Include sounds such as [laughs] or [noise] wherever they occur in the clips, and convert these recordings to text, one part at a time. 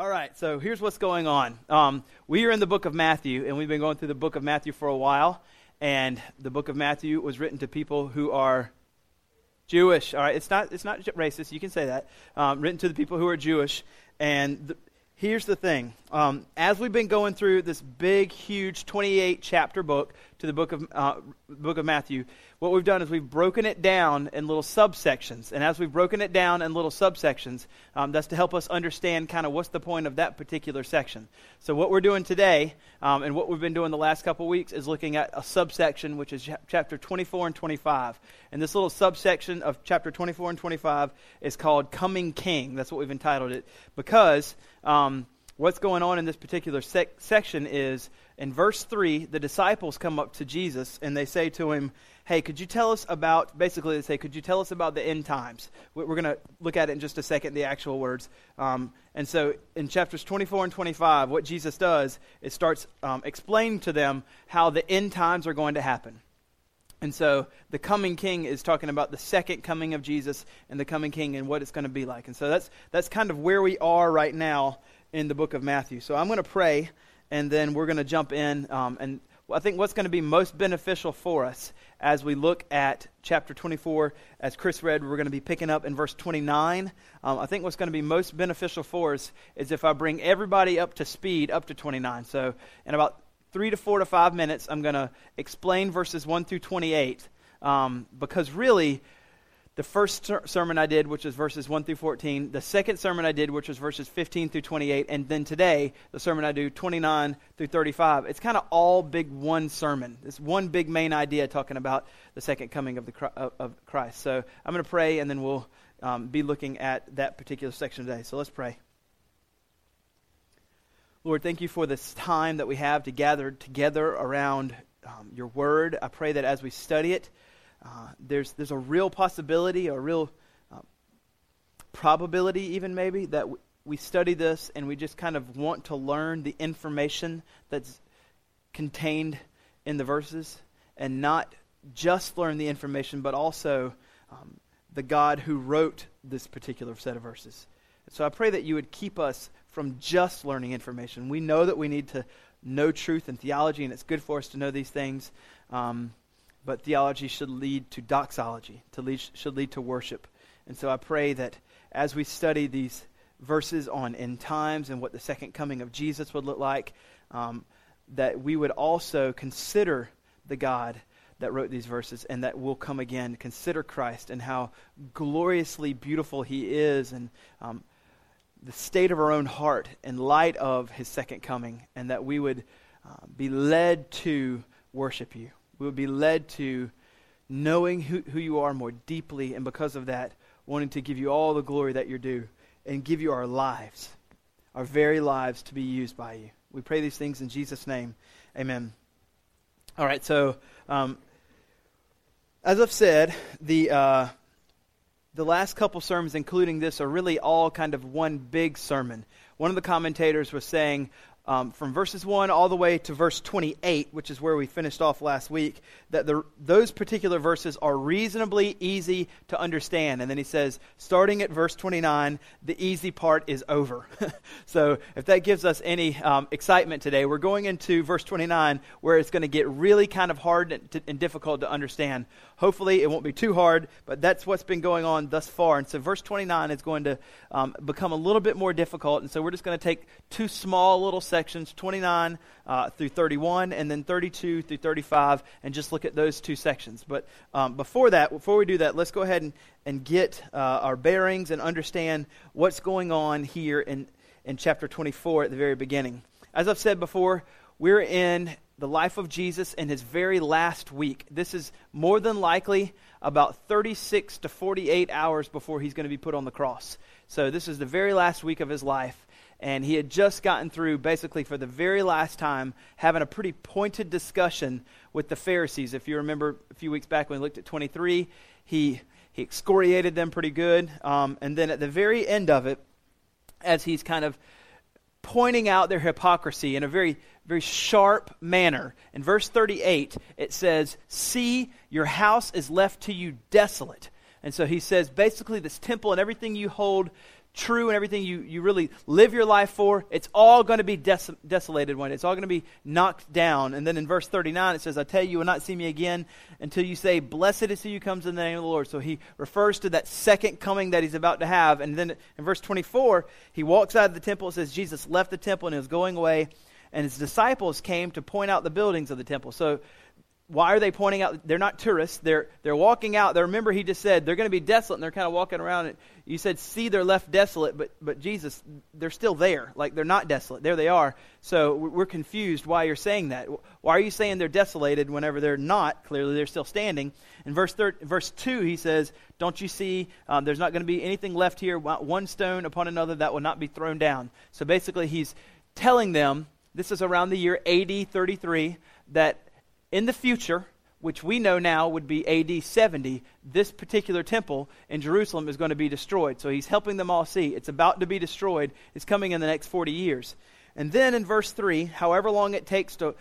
All right, so here's what's going on. Um, we are in the book of Matthew, and we've been going through the book of Matthew for a while. And the book of Matthew was written to people who are Jewish. All right, it's not it's not racist. You can say that. Um, written to the people who are Jewish. And the, here's the thing: um, as we've been going through this big, huge 28 chapter book to the book of uh, book of Matthew, what we've done is we've broken it down in little subsections. And as we've broken it down in little subsections, um, that's to help us understand kind of what's the point of that particular section. So, what we're doing today um, and what we've been doing the last couple weeks is looking at a subsection, which is chapter 24 and 25. And this little subsection of chapter 24 and 25 is called Coming King. That's what we've entitled it because. Um, what's going on in this particular sec- section is in verse 3, the disciples come up to Jesus and they say to him, Hey, could you tell us about, basically, they say, Could you tell us about the end times? We're going to look at it in just a second, the actual words. Um, and so in chapters 24 and 25, what Jesus does is starts um, explaining to them how the end times are going to happen. And so the coming king is talking about the second coming of Jesus and the coming king and what it's going to be like. And so that's, that's kind of where we are right now in the book of Matthew. So I'm going to pray, and then we're going to jump in. Um, and I think what's going to be most beneficial for us as we look at chapter 24, as Chris read, we're going to be picking up in verse 29. Um, I think what's going to be most beneficial for us is if I bring everybody up to speed up to 29. So in about three to four to five minutes, I'm going to explain verses 1 through 28. Um, because really, the first ser- sermon I did, which was verses 1 through 14, the second sermon I did, which was verses 15 through 28, and then today, the sermon I do, 29 through 35. It's kind of all big one sermon. It's one big main idea talking about the second coming of, the, of Christ. So I'm going to pray, and then we'll um, be looking at that particular section today. So let's pray. Lord, thank you for this time that we have to gather together around um, your word. I pray that as we study it, uh, there's, there's a real possibility, a real uh, probability, even maybe, that w- we study this and we just kind of want to learn the information that's contained in the verses and not just learn the information, but also um, the God who wrote this particular set of verses. So I pray that you would keep us from just learning information. We know that we need to know truth and theology, and it's good for us to know these things. Um, but theology should lead to doxology, to lead, should lead to worship. And so I pray that as we study these verses on end times and what the second coming of Jesus would look like, um, that we would also consider the God that wrote these verses and that will come again. Consider Christ and how gloriously beautiful he is and um, the state of our own heart in light of his second coming, and that we would uh, be led to worship you we would be led to knowing who, who you are more deeply, and because of that, wanting to give you all the glory that you're due and give you our lives, our very lives to be used by you. We pray these things in Jesus' name. Amen. All right, so um, as I've said, the. Uh, the last couple sermons, including this, are really all kind of one big sermon. One of the commentators was saying, um, from verses 1 all the way to verse 28, which is where we finished off last week, that the, those particular verses are reasonably easy to understand. And then he says, starting at verse 29, the easy part is over. [laughs] so if that gives us any um, excitement today, we're going into verse 29 where it's going to get really kind of hard and, and difficult to understand. Hopefully, it won't be too hard, but that's what's been going on thus far. And so verse 29 is going to um, become a little bit more difficult. And so we're just going to take two small little sections, 29 uh, through 31, and then 32 through 35, and just look at those two sections. But um, before that, before we do that, let's go ahead and, and get uh, our bearings and understand what's going on here in, in chapter 24 at the very beginning. As I've said before, we're in the life of Jesus in his very last week. This is more than likely about 36 to 48 hours before he's going to be put on the cross. So, this is the very last week of his life and he had just gotten through, basically for the very last time, having a pretty pointed discussion with the Pharisees. If you remember a few weeks back when we looked at 23, he, he excoriated them pretty good. Um, and then at the very end of it, as he's kind of pointing out their hypocrisy in a very, very sharp manner, in verse 38, it says, See, your house is left to you desolate. And so he says, basically, this temple and everything you hold true and everything you, you really live your life for, it's all going to be des- desolated one day. It's all going to be knocked down. And then in verse 39, it says, I tell you, you will not see me again until you say, Blessed is he who comes in the name of the Lord. So he refers to that second coming that he's about to have. And then in verse 24, he walks out of the temple. It says, Jesus left the temple and he was going away. And his disciples came to point out the buildings of the temple. So why are they pointing out? They're not tourists. They're, they're walking out. They remember he just said they're going to be desolate, and they're kind of walking around. And you said, see, they're left desolate, but, but Jesus, they're still there. Like they're not desolate. There they are. So we're confused why you're saying that. Why are you saying they're desolated whenever they're not? Clearly, they're still standing. In verse, thir- verse 2, he says, Don't you see, um, there's not going to be anything left here, one stone upon another that will not be thrown down. So basically, he's telling them, this is around the year AD 33, that in the future, which we know now would be AD 70, this particular temple in Jerusalem is going to be destroyed. So he's helping them all see it's about to be destroyed. It's coming in the next 40 years. And then in verse 3, however long it takes to,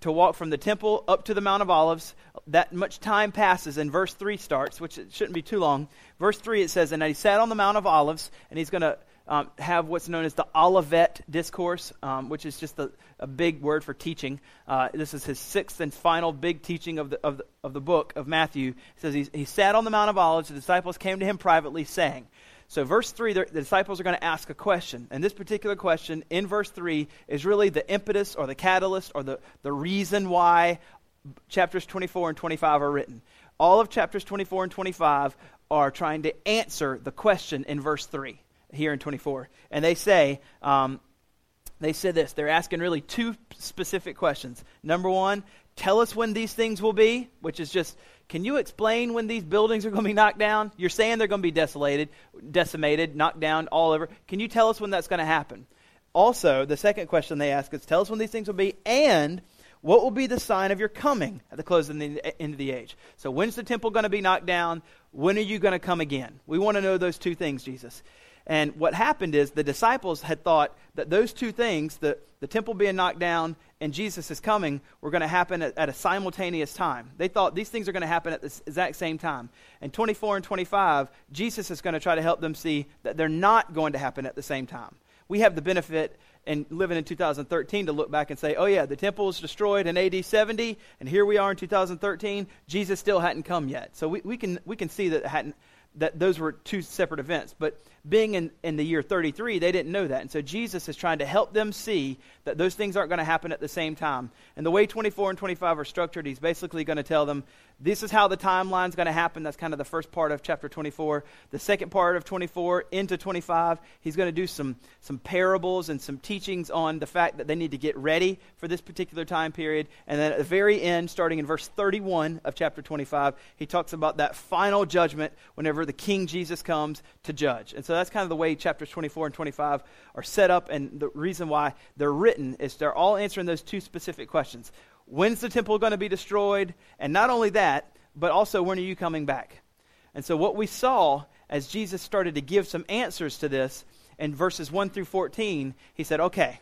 to walk from the temple up to the Mount of Olives, that much time passes, and verse 3 starts, which it shouldn't be too long. Verse 3 it says, And he sat on the Mount of Olives, and he's going to um, have what's known as the Olivet Discourse, um, which is just a, a, big word for teaching. Uh, this is his sixth and final big teaching of the, of the, of the book of Matthew. It says he, he sat on the Mount of Olives. The disciples came to him privately, saying, so, verse 3, the, disciples are going to ask a question. And this particular question in verse 3 is really the impetus or the catalyst or the, the reason why chapters 24 and 25 are written. All of chapters 24 and 25 are trying to answer the question in verse 3 here in 24. And they say, um, they said this. They're asking really two specific questions. Number one, tell us when these things will be, which is just, can you explain when these buildings are going to be knocked down? You're saying they're going to be desolated, decimated, knocked down, all over. Can you tell us when that's going to happen? Also, the second question they ask is, tell us when these things will be, and what will be the sign of your coming at the close of the end of the age? So, when's the temple going to be knocked down? When are you going to come again? We want to know those two things, Jesus. And what happened is the disciples had thought that those two things, the, the temple being knocked down and Jesus is coming, were going to happen at, at, a simultaneous time. They thought these things are going to happen at the exact same time. And 24 and 25, Jesus is going to try to help them see that they're not going to happen at the same time. We have the benefit in living in 2013 to look back and say, oh, yeah, the temple was destroyed in AD 70, and here we are in 2013. Jesus still hadn't come yet. So we, we, can, we can see that, hadn't, that those were two separate events. But being in, in the year 33, they didn't know that. And so Jesus is trying to help them see that those things aren't going to happen at the same time. And the way 24 and 25 are structured, he's basically going to tell them this is how the timeline's going to happen. That's kind of the first part of chapter 24. The second part of 24 into 25, he's going to do some, some parables and some teachings on the fact that they need to get ready for this particular time period. And then at the very end, starting in verse 31 of chapter 25, he talks about that final judgment whenever the King Jesus comes to judge. And so that's kind of the way chapters 24 and 25 are set up. And the reason why they're written is they're all answering those two specific questions When's the temple going to be destroyed? And not only that, but also when are you coming back? And so, what we saw as Jesus started to give some answers to this in verses 1 through 14, he said, okay,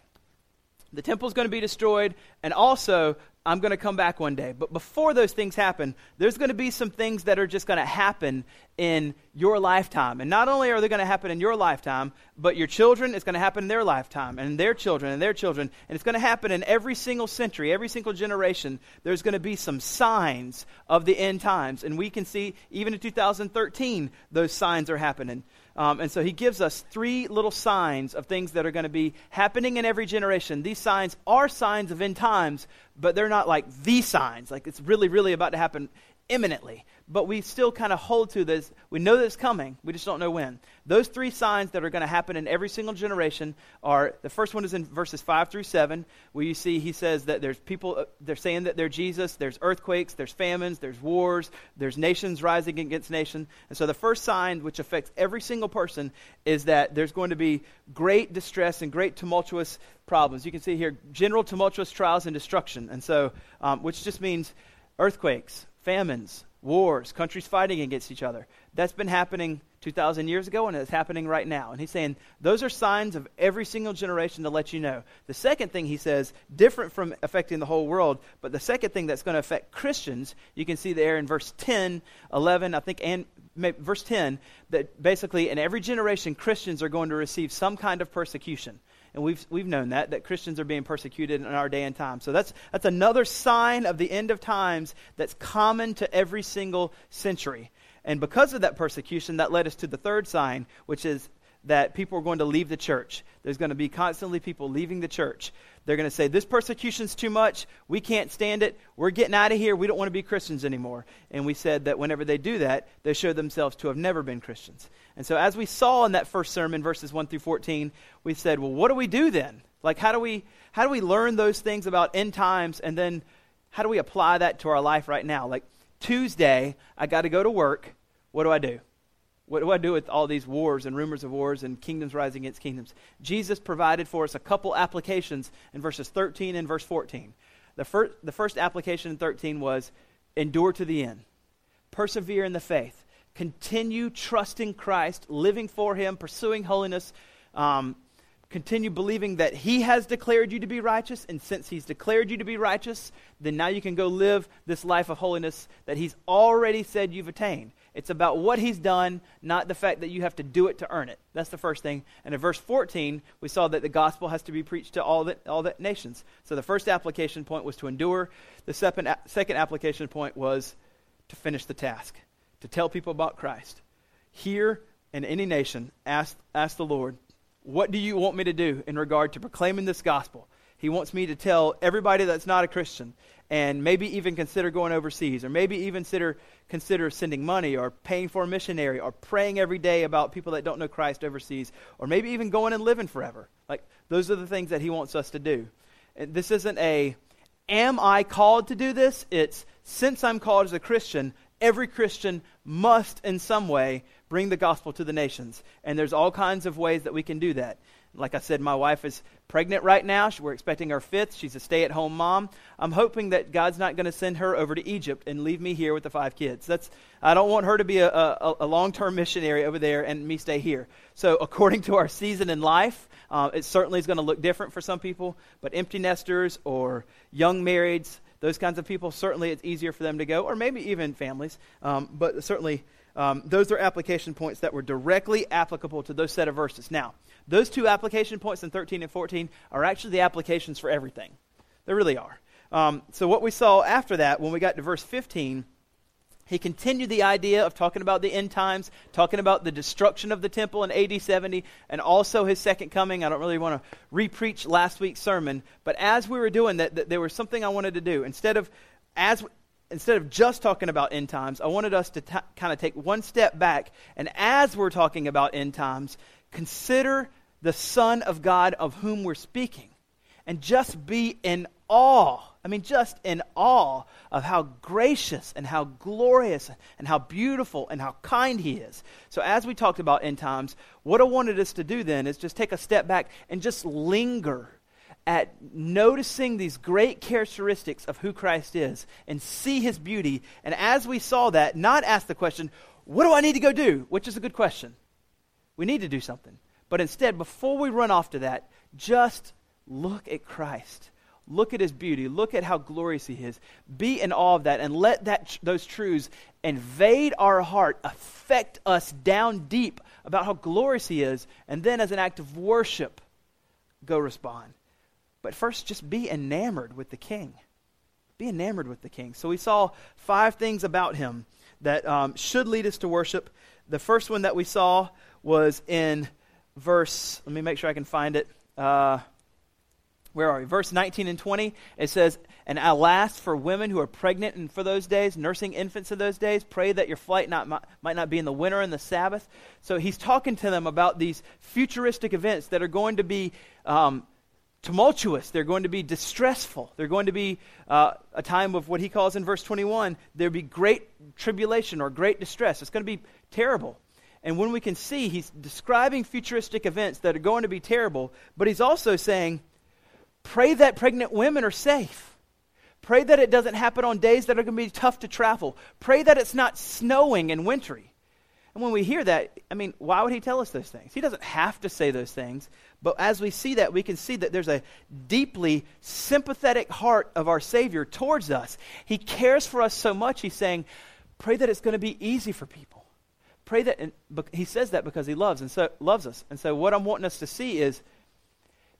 the temple's going to be destroyed, and also I'm going to come back one day. But before those things happen, there's going to be some things that are just going to happen in your lifetime. And not only are they going to happen in your lifetime, but your children, it's going to happen in their lifetime, and their children, and their children. And it's going to happen in every single century, every single generation. There's going to be some signs of the end times. And we can see, even in 2013, those signs are happening. Um, and so he gives us three little signs of things that are going to be happening in every generation. These signs are signs of end times, but they're not like the signs. Like it's really, really about to happen imminently but we still kind of hold to this. We know that it's coming, we just don't know when. Those three signs that are going to happen in every single generation are the first one is in verses 5 through 7, where you see he says that there's people, uh, they're saying that they're Jesus, there's earthquakes, there's famines, there's wars, there's nations rising against nation. And so the first sign, which affects every single person, is that there's going to be great distress and great tumultuous problems. You can see here general tumultuous trials and destruction. And so, um, which just means earthquakes, famines, wars, countries fighting against each other. That's been happening 2,000 years ago, and it's happening right now. And he's saying those are signs of every single generation to let you know. The second thing he says, different from affecting the whole world, but the second thing that's going to affect Christians, you can see there in verse 10, 11, I think, and verse 10, that basically in every generation, Christians are going to receive some kind of persecution. And we've, we've known that, that Christians are being persecuted in our day and time. So that's, that's another sign of the end of times that's common to every single century. And because of that persecution, that led us to the third sign, which is that people are going to leave the church. There's going to be constantly people leaving the church. They're going to say, This persecution's too much. We can't stand it. We're getting out of here. We don't want to be Christians anymore. And we said that whenever they do that, they show themselves to have never been Christians. And so, as we saw in that first sermon, verses 1 through 14, we said, Well, what do we do then? Like, how do we, how do we learn those things about end times? And then, how do we apply that to our life right now? Like, Tuesday, I got to go to work. What do I do? What do I do with all these wars and rumors of wars and kingdoms rising against kingdoms? Jesus provided for us a couple applications in verses 13 and verse 14. The, fir- the first application in 13 was endure to the end, persevere in the faith, continue trusting Christ, living for Him, pursuing holiness, um, continue believing that He has declared you to be righteous, and since He's declared you to be righteous, then now you can go live this life of holiness that He's already said you've attained. It's about what he's done, not the fact that you have to do it to earn it. That's the first thing. And in verse 14, we saw that the gospel has to be preached to all the, all the nations. So the first application point was to endure. The second, second application point was to finish the task, to tell people about Christ. Here in any nation, ask, ask the Lord, what do you want me to do in regard to proclaiming this gospel? He wants me to tell everybody that's not a Christian and maybe even consider going overseas, or maybe even consider, consider sending money, or paying for a missionary, or praying every day about people that don't know Christ overseas, or maybe even going and living forever. Like, those are the things that He wants us to do. And this isn't a, am I called to do this? It's, since I'm called as a Christian, every Christian must, in some way, bring the gospel to the nations. And there's all kinds of ways that we can do that. Like I said, my wife is pregnant right now. We're expecting our fifth. She's a stay at home mom. I'm hoping that God's not going to send her over to Egypt and leave me here with the five kids. That's, I don't want her to be a, a, a long term missionary over there and me stay here. So, according to our season in life, uh, it certainly is going to look different for some people. But empty nesters or young marrieds, those kinds of people, certainly it's easier for them to go, or maybe even families. Um, but certainly, um, those are application points that were directly applicable to those set of verses. Now, those two application points in 13 and 14 are actually the applications for everything. They really are. Um, so, what we saw after that, when we got to verse 15, he continued the idea of talking about the end times, talking about the destruction of the temple in AD 70, and also his second coming. I don't really want to repreach last week's sermon, but as we were doing that, that there was something I wanted to do. Instead of as instead of just talking about end times, I wanted us to t- kind of take one step back, and as we're talking about end times, consider the Son of God of whom we're speaking and just be in awe. I mean, just in awe of how gracious and how glorious and how beautiful and how kind He is. So, as we talked about end times, what I wanted us to do then is just take a step back and just linger at noticing these great characteristics of who Christ is and see His beauty. And as we saw that, not ask the question, What do I need to go do? Which is a good question. We need to do something. But instead, before we run off to that, just look at Christ. Look at his beauty. Look at how glorious he is. Be in awe of that and let that, those truths invade our heart, affect us down deep about how glorious he is, and then as an act of worship, go respond. But first, just be enamored with the king. Be enamored with the king. So we saw five things about him that um, should lead us to worship. The first one that we saw was in verse, let me make sure I can find it. Uh, where are we? Verse 19 and 20. It says, And alas, for women who are pregnant and for those days, nursing infants in those days, pray that your flight not, might not be in the winter and the Sabbath. So he's talking to them about these futuristic events that are going to be um, tumultuous. They're going to be distressful. They're going to be uh, a time of what he calls in verse 21 there'll be great tribulation or great distress. It's going to be terrible. And when we can see, he's describing futuristic events that are going to be terrible, but he's also saying, pray that pregnant women are safe. Pray that it doesn't happen on days that are going to be tough to travel. Pray that it's not snowing and wintry. And when we hear that, I mean, why would he tell us those things? He doesn't have to say those things. But as we see that, we can see that there's a deeply sympathetic heart of our Savior towards us. He cares for us so much, he's saying, pray that it's going to be easy for people. pray that, and, he says that because he loves, and so, loves us. And so what I'm wanting us to see is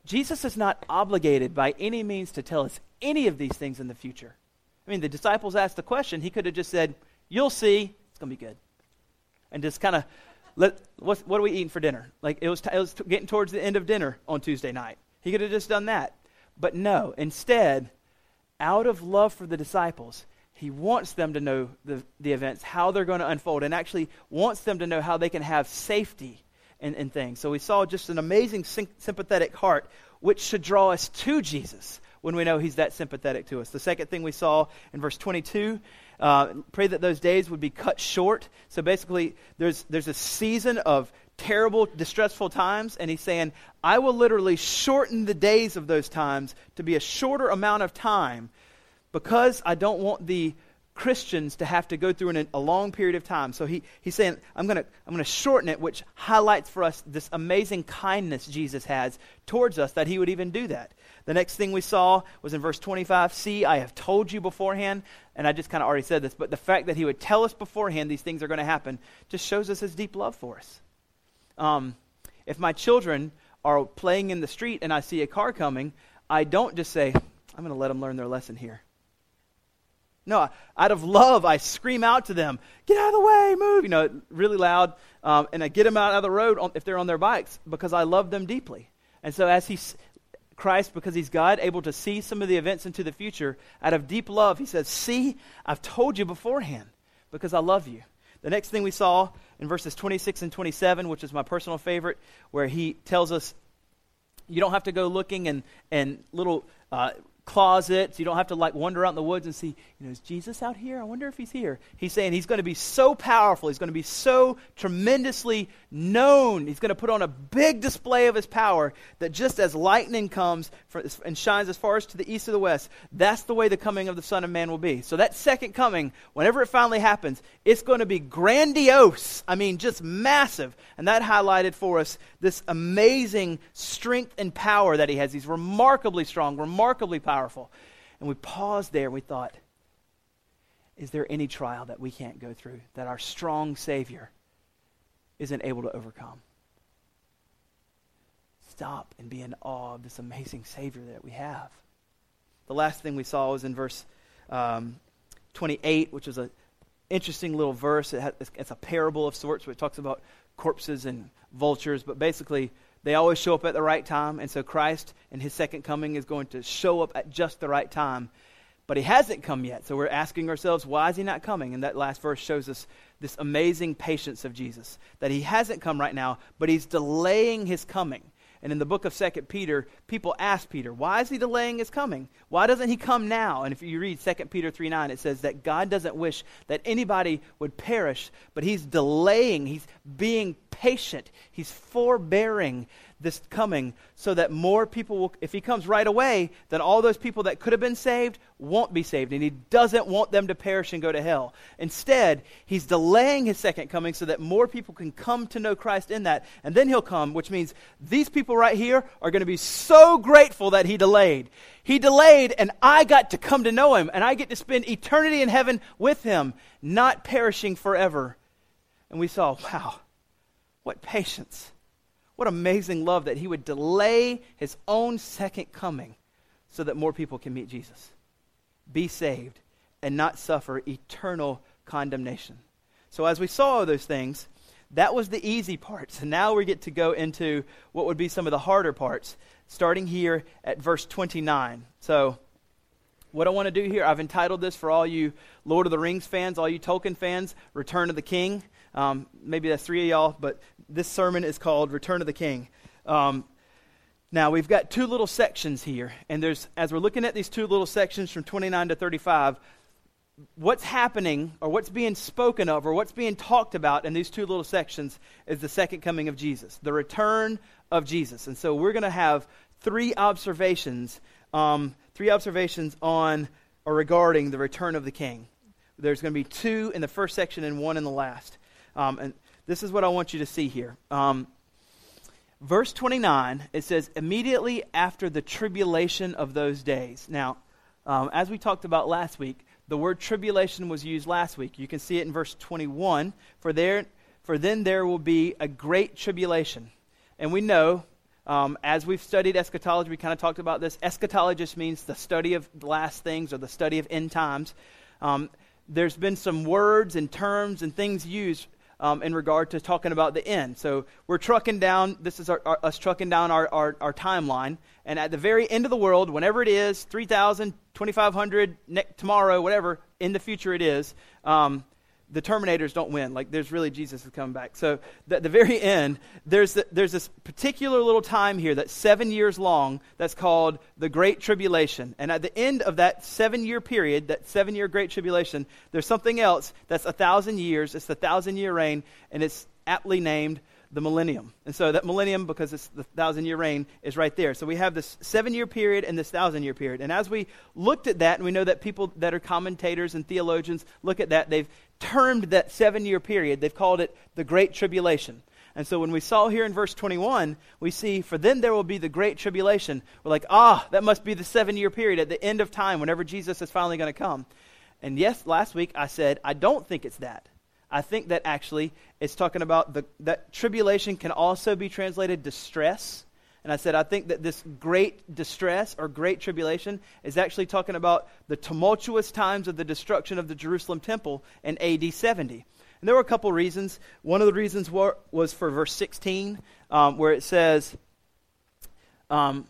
Jesus is not obligated by any means to tell us any of these things in the future. I mean, the disciples asked the question. He could have just said, You'll see, it's going to be good. And just kind of, let, what, are we eating for dinner? Like, it was, t- it was t- getting towards the end of dinner on Tuesday night. He could have just done that. But no, instead, out of love for the disciples, he wants them to know the, the events, how they're going to unfold, and actually wants them to know how they can have safety in, in things. So we saw just an amazing sympathetic heart, which should draw us to Jesus when we know he's that sympathetic to us. The second thing we saw in verse 22 uh, pray that those days would be cut short. So basically, there's, there's a season of terrible, distressful times, and he's saying, I will literally shorten the days of those times to be a shorter amount of time because I don't want the Christians to have to go through an, a long period of time. So he, he's saying, I'm going to I'm to shorten it, which highlights for us this amazing kindness Jesus has towards us that he would even do that. The next thing we saw was in verse 25 See, I have told you beforehand. And I just kind of already said this, but the fact that he would tell us beforehand these things are going to happen just shows us his deep love for us. Um, if my children are playing in the street and I see a car coming, I don't just say, I'm going to let them learn their lesson here. No, out of love, I scream out to them, get out of the way, move, you know, really loud. Um, and I get them out of the road on, if they're on their bikes because I love them deeply. And so, as he, Christ, because he's God, able to see some of the events into the future, out of deep love, he says, See, I've told you beforehand because I love you. The next thing we saw in verses 26 and 27, which is my personal favorite, where he tells us you don't have to go looking and, in little uh, closets. You don't have to like wander out in the woods and see, you know, is Jesus out here? I wonder if he's here. He's saying he's going to be so powerful. He's going to be so tremendously known. He's going to put on a big display of his power that just as lightning comes and shines as far as to the east or the west, that's the way the coming of the Son of Man will be. So that second coming, whenever it finally happens, it's going to be grandiose. I mean, just massive. And that highlighted for us this amazing strength and power that he has. He's remarkably strong, remarkably powerful. And we paused there and we thought, is there any trial that we can't go through that our strong Savior isn't able to overcome? Stop and be in awe of this amazing Savior that we have. The last thing we saw was in verse um, 28, which is an interesting little verse. It has, it's a parable of sorts where it talks about corpses and vultures, but basically, they always show up at the right time. And so Christ and his second coming is going to show up at just the right time. But he hasn't come yet. So we're asking ourselves, why is he not coming? And that last verse shows us this amazing patience of Jesus. That he hasn't come right now, but he's delaying his coming. And in the book of Second Peter, people ask Peter, why is he delaying his coming? Why doesn't he come now? And if you read Second Peter 3 9, it says that God doesn't wish that anybody would perish, but he's delaying, he's being patient, he's forbearing this coming so that more people will, if he comes right away, then all those people that could have been saved won't be saved. And he doesn't want them to perish and go to hell. Instead, he's delaying his second coming so that more people can come to know Christ in that. And then he'll come, which means these people right here are going to be so grateful that he delayed. He delayed, and I got to come to know him, and I get to spend eternity in heaven with him, not perishing forever. And we saw, wow, what patience what amazing love that he would delay his own second coming so that more people can meet Jesus, be saved, and not suffer eternal condemnation. So, as we saw those things, that was the easy parts. And now we get to go into what would be some of the harder parts, starting here at verse 29. So, what I want to do here, I've entitled this for all you Lord of the Rings fans, all you Tolkien fans, Return of the King. Um, maybe that's three of y'all, but this sermon is called Return of the King. Um, now, we've got two little sections here, and there's, as we're looking at these two little sections from 29 to 35, what's happening or what's being spoken of or what's being talked about in these two little sections is the second coming of Jesus, the return of Jesus. And so we're going to have three observations, um, three observations on or regarding the return of the King. There's going to be two in the first section and one in the last. Um, and this is what I want you to see here. Um, verse 29, it says, immediately after the tribulation of those days. Now, um, as we talked about last week, the word tribulation was used last week. You can see it in verse 21. For there, For then there will be a great tribulation. And we know, um, as we've studied eschatology, we kind of talked about this. Eschatology just means the study of last things or the study of end times. Um, there's been some words and terms and things used um, in regard to talking about the end. So we're trucking down, this is our, our, us trucking down our, our, our, timeline. And at the very end of the world, whenever it is, 3,000, 2,500, ne- tomorrow, whatever, in the future it is, um, the Terminators don't win. Like, there's really Jesus is coming back. So, at the very end, there's, the, there's this particular little time here that's seven years long that's called the Great Tribulation. And at the end of that seven year period, that seven year Great Tribulation, there's something else that's a thousand years. It's the thousand year reign, and it's aptly named the millennium. And so that millennium, because it's the thousand year reign, is right there. So we have this seven year period and this thousand year period. And as we looked at that, and we know that people that are commentators and theologians look at that, they've termed that seven year period, they've called it the Great Tribulation. And so when we saw here in verse 21, we see, for then there will be the great tribulation. We're like, ah, that must be the seven year period at the end of time, whenever Jesus is finally going to come. And yes, last week I said, I don't think it's that. I think that actually it's talking about the, that tribulation can also be translated distress. And I said, I think that this great distress or great tribulation is actually talking about the tumultuous times of the destruction of the Jerusalem temple in AD 70. And there were a couple reasons. One of the reasons were, was for verse 16, um, where it says, um,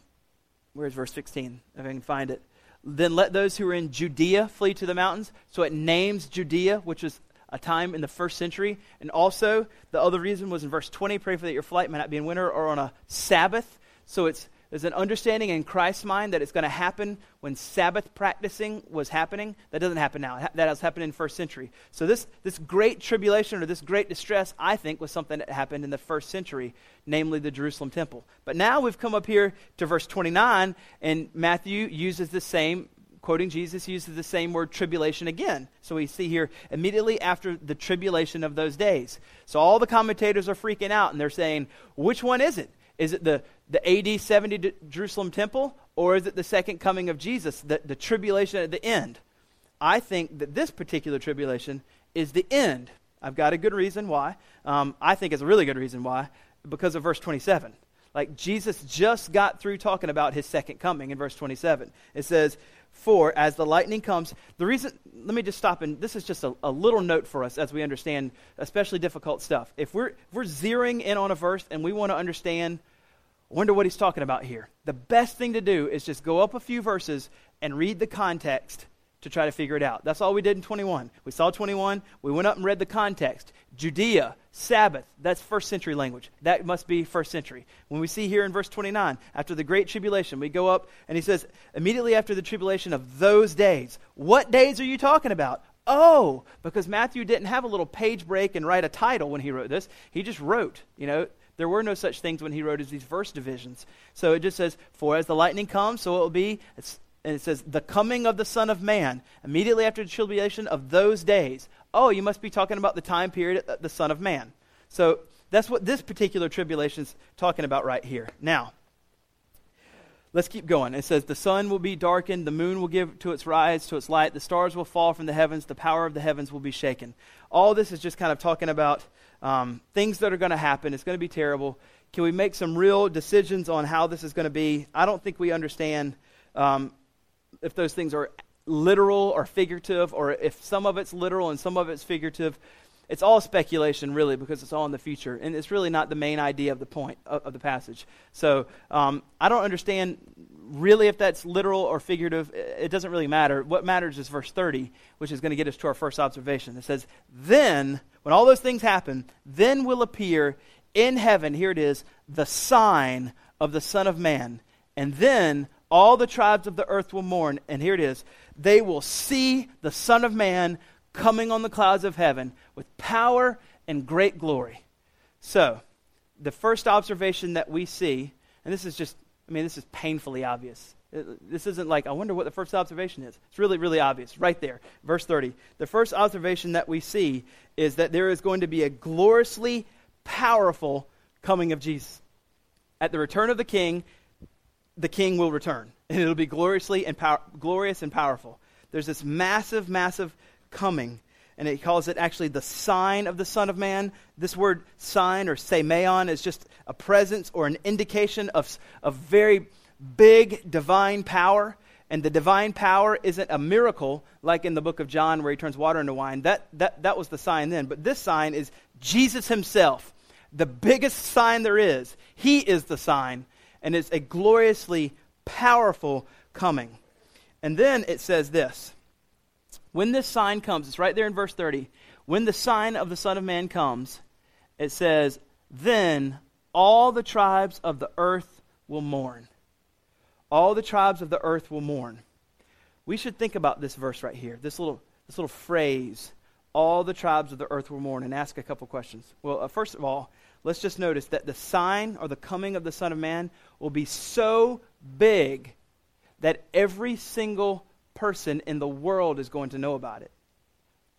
where's verse 16? If I can find it. Then let those who are in Judea flee to the mountains. So it names Judea, which is a time in the first century. And also, the other reason was in verse 20 pray for that your flight might not be in winter or on a Sabbath. So it's there's an understanding in Christ's mind that it's going to happen when Sabbath practicing was happening. That doesn't happen now. That has happened in first century. So this, this great tribulation or this great distress, I think, was something that happened in the first century, namely the Jerusalem temple. But now we've come up here to verse 29, and Matthew uses the same quoting Jesus, uses the same word tribulation again. So we see here immediately after the tribulation of those days. So all the commentators are freaking out and they're saying, which one is it? Is it the, the AD 70 Jerusalem temple or is it the second coming of Jesus, the, the tribulation at the end? I think that this particular tribulation is the end. I've got a good reason why. Um, I think it's a really good reason why, because of verse 27. Like Jesus just got through talking about his second coming in verse 27. It says, for as the lightning comes, the reason, let me just stop and this is just a, a, little note for us as we understand especially difficult stuff. If we're, if we're zeroing in on a verse and we want to understand, wonder what he's talking about here, the best thing to do is just go up a few verses and read the context to try to figure it out. That's all we did in 21. We saw 21, we went up and read the context. Judea, Sabbath, that's first century language. That must be first century. When we see here in verse 29, after the great tribulation, we go up and he says, immediately after the tribulation of those days. What days are you talking about? Oh, because Matthew didn't have a little page break and write a title when he wrote this. He just wrote, you know, there were no such things when he wrote as these verse divisions. So it just says, For as the lightning comes, so it will be. and it says, The coming of the Son of Man, immediately after the tribulation of those days oh, you must be talking about the time period uh, the Son of Man. So that's what this particular tribulation is talking about right here. Now, let's keep going. It says, The sun will be darkened, the moon will give to its rise, to its light, the stars will fall from the heavens, the power of the heavens will be shaken. All this is just kind of talking about um, things that are going to happen. It's going to be terrible. Can we make some real decisions on how this is going to be? I don't think we understand um, if those things are literal or figurative, or if some of it's literal and some of it's figurative. It's all speculation, really, because it's all in the future. And it's really not the main idea of the point of, of the passage. So um, I don't understand really if that's literal or figurative. It doesn't really matter. What matters is verse 30, which is going to get us to our first observation. It says, Then, when all those things happen, then will appear in heaven, here it is, the sign of the Son of Man. And then all the tribes of the earth will mourn. And here it is they will see the Son of Man coming on the clouds of heaven with power and great glory. So, the first observation that we see, and this is just, I mean, this is painfully obvious. Uh, this isn't like, I wonder what the first observation is. It's really, really obvious. Right there, verse 30. The first observation that we see is that there is going to be a gloriously powerful coming of Jesus. At the return of the king, the king will return and it'll be gloriously and pow- glorious and powerful. There's this massive, massive coming. And he calls it actually the sign of the Son of Man. This word sign or semeion is just a presence or an indication of, of very big divine power. And the divine power isn't a miracle like in the book of John where he turns water into wine. That, that, that was the sign then. But this sign is Jesus himself, the biggest sign there is. He is the sign, and it's a gloriously powerful coming. And then it says this When this sign comes, it's right there in verse 30. When the sign of the Son of Man comes, it says, Then all the tribes of the earth will mourn all the tribes of the earth will mourn. We should think about this verse right here, this little, this little phrase, all the tribes of the earth will mourn, and ask a couple questions. Well, uh, first of all, let's just notice that the sign or the coming of the Son of Man will be so big that every single person in the world is going to know about it.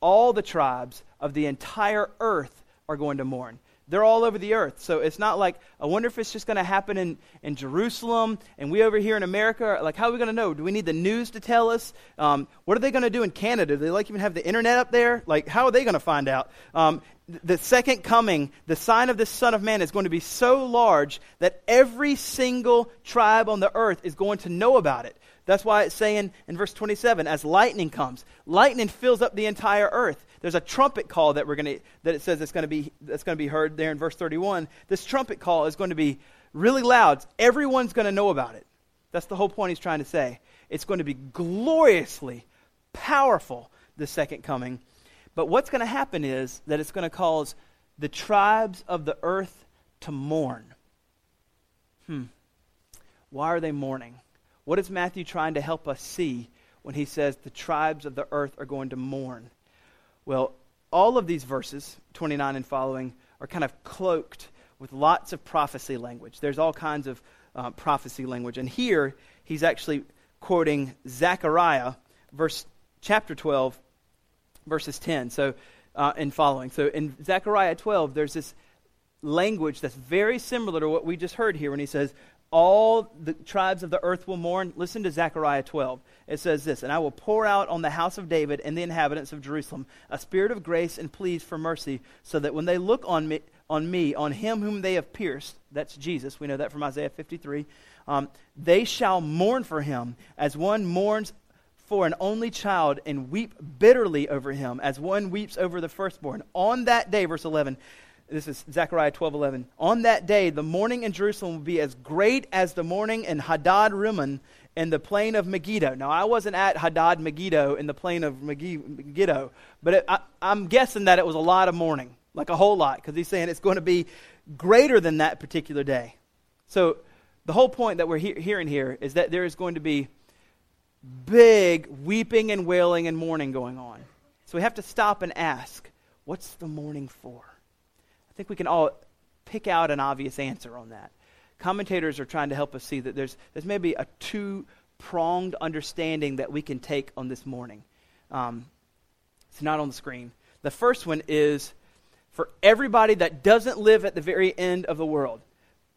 All the tribes of the entire earth are going to mourn. They're all over the earth. So it's not like, I wonder if it's just going to happen in, in Jerusalem and we over here in America. Like, how are we going to know? Do we need the news to tell us? Um, what are they going to do in Canada? Do they like even have the internet up there? Like, how are they going to find out? Um, the second coming, the sign of the Son of Man is going to be so large that every single tribe on the earth is going to know about it. That's why it's saying in verse 27, as lightning comes, lightning fills up the entire earth. There's a trumpet call that we're going to that it says it's going to be that's going to be heard there in verse 31. This trumpet call is going to be really loud. Everyone's going to know about it. That's the whole point he's trying to say. It's going to be gloriously powerful the second coming. But what's going to happen is that it's going to cause the tribes of the earth to mourn. Hmm. Why are they mourning? What is Matthew trying to help us see when he says the tribes of the earth are going to mourn? Well, all of these verses, 29 and following, are kind of cloaked with lots of prophecy language. There's all kinds of uh, prophecy language. And here, he's actually quoting Zechariah, verse chapter 12, verses 10. So, uh, and following. So in Zechariah 12, there's this language that's very similar to what we just heard here when he says, all the tribes of the earth will mourn. Listen to Zechariah 12. It says this And I will pour out on the house of David and the inhabitants of Jerusalem a spirit of grace and pleas for mercy, so that when they look on me, on me, on him whom they have pierced, that's Jesus, we know that from Isaiah 53, um, they shall mourn for him as one mourns for an only child and weep bitterly over him as one weeps over the firstborn. On that day, verse 11, this is Zechariah 12 11. On that day, the mourning in Jerusalem will be as great as the mourning in Hadad Rimmon in the plain of Megiddo. Now, I wasn't at Hadad Megiddo in the plain of Megiddo, but it, I, I'm guessing that it was a lot of mourning, like a whole lot, because he's saying it's going to be greater than that particular day. So, the whole point that we're he- hearing here is that there is going to be big weeping and wailing and mourning going on. So, we have to stop and ask, what's the mourning for? Think we can all pick out an obvious answer on that. Commentators are trying to help us see that there's, there's maybe a two pronged understanding that we can take on this morning. Um, it's not on the screen. The first one is for everybody that doesn't live at the very end of the world.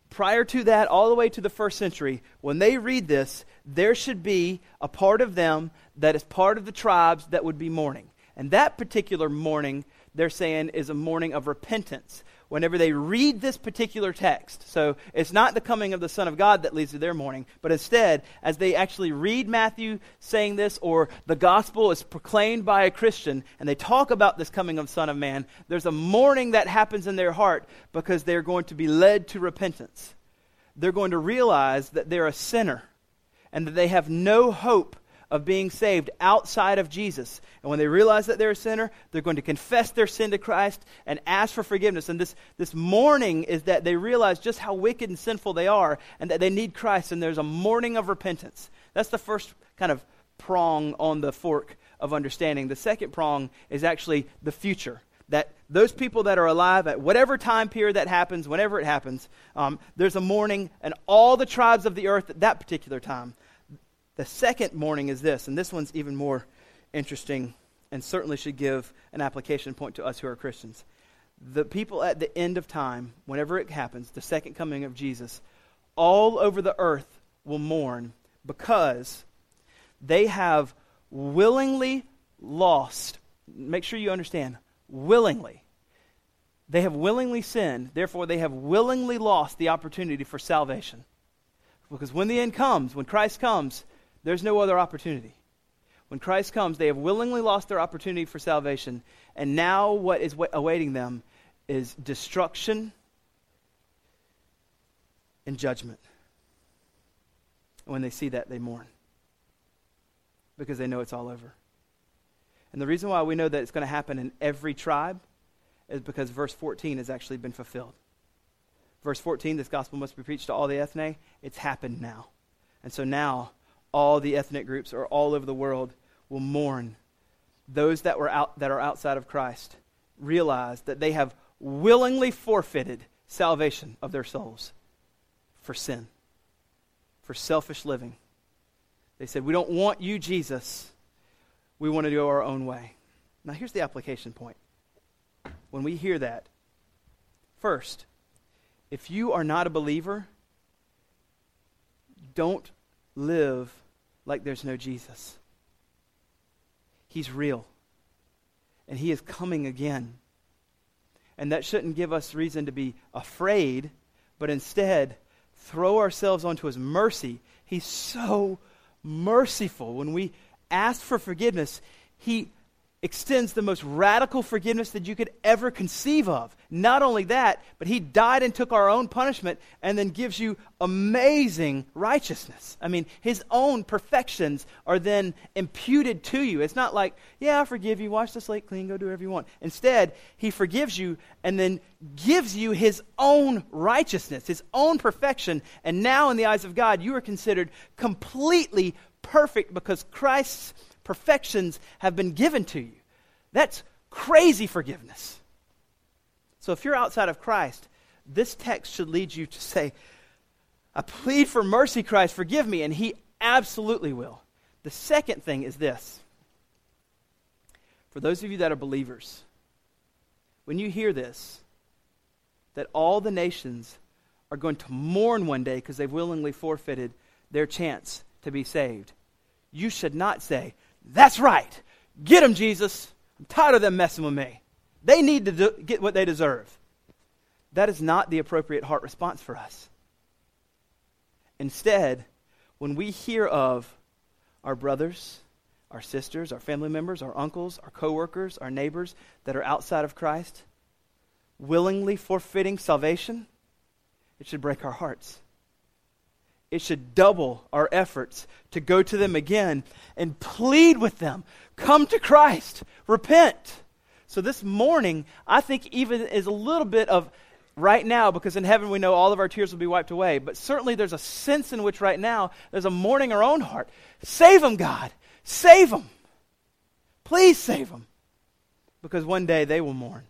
Prior to that, all the way to the first century, when they read this, there should be a part of them that is part of the tribes that would be mourning. And that particular mourning, they're saying, is a mourning of repentance whenever they read this particular text. So it's not the coming of the Son of God that leads to their mourning, but instead, as they actually read Matthew saying this, or the gospel is proclaimed by a Christian, and they talk about this coming of Son of Man, there's a mourning that happens in their heart because they're going to be led to repentance. They're going to realize that they're a sinner and that they have no hope of being saved outside of Jesus. And when they realize that they're a sinner, they're going to confess their sin to Christ and ask for forgiveness. And this, this mourning is that they realize just how wicked and sinful they are and that they need Christ. And there's a mourning of repentance. That's the first kind of prong on the fork of understanding. The second prong is actually the future. That those people that are alive at whatever time period that happens, whenever it happens, um, there's a mourning, and all the tribes of the earth at that particular time the second mourning is this, and this one's even more interesting and certainly should give an application point to us who are Christians. The people at the end of time, whenever it happens, the second coming of Jesus, all over the earth will mourn because they have willingly lost make sure you understand willingly. They have willingly sinned, therefore, they have willingly lost the opportunity for salvation. Because when the end comes, when Christ comes, there's no other opportunity. When Christ comes, they have willingly lost their opportunity for salvation, and now what is awaiting them is destruction and judgment. And when they see that, they mourn because they know it's all over. And the reason why we know that it's going to happen in every tribe is because verse 14 has actually been fulfilled. Verse 14, this gospel must be preached to all the ethne. It's happened now. And so now, all the ethnic groups or all over the world will mourn. Those that, were out, that are outside of Christ realize that they have willingly forfeited salvation of their souls for sin, for selfish living. They said, We don't want you, Jesus. We want to go our own way. Now, here's the application point. When we hear that, first, if you are not a believer, don't live like there's no Jesus. He's real. And he is coming again. And that shouldn't give us reason to be afraid, but instead throw ourselves onto his mercy. He's so merciful. When we ask for forgiveness, he extends the most radical forgiveness that you could ever conceive of. Not only that, but he died and took our own punishment and then gives you amazing righteousness. I mean, his own perfections are then imputed to you. It's not like, yeah, I forgive you, wash the slate clean, go do whatever you want. Instead, he forgives you and then gives you his own righteousness, his own perfection. And now, in the eyes of God, you are considered completely perfect because Christ's perfections have been given to you. That's crazy forgiveness. So if you're outside of Christ, this text should lead you to say, I plead for mercy, Christ, forgive me. And he absolutely will. The second thing is this for those of you that are believers, when you hear this, that all the nations are going to mourn one day because they've willingly forfeited their chance to be saved, you should not say, that's right. Get them, Jesus. I'm tired of them messing with me. They need to do, get what they deserve. That is not the appropriate heart response for us. Instead, when we hear of our brothers, our sisters, our family members, our uncles, our coworkers, our neighbors that are outside of Christ, willingly forfeiting salvation, it should break our hearts it should double our efforts to go to them again and plead with them come to Christ, repent. So, this morning, I think even is a little bit of right now, because in heaven we know all of our tears will be wiped away, but certainly there's a sense in which right now there's a mourning our own heart. Save them, God. Save them. Please save them. Because one day they will mourn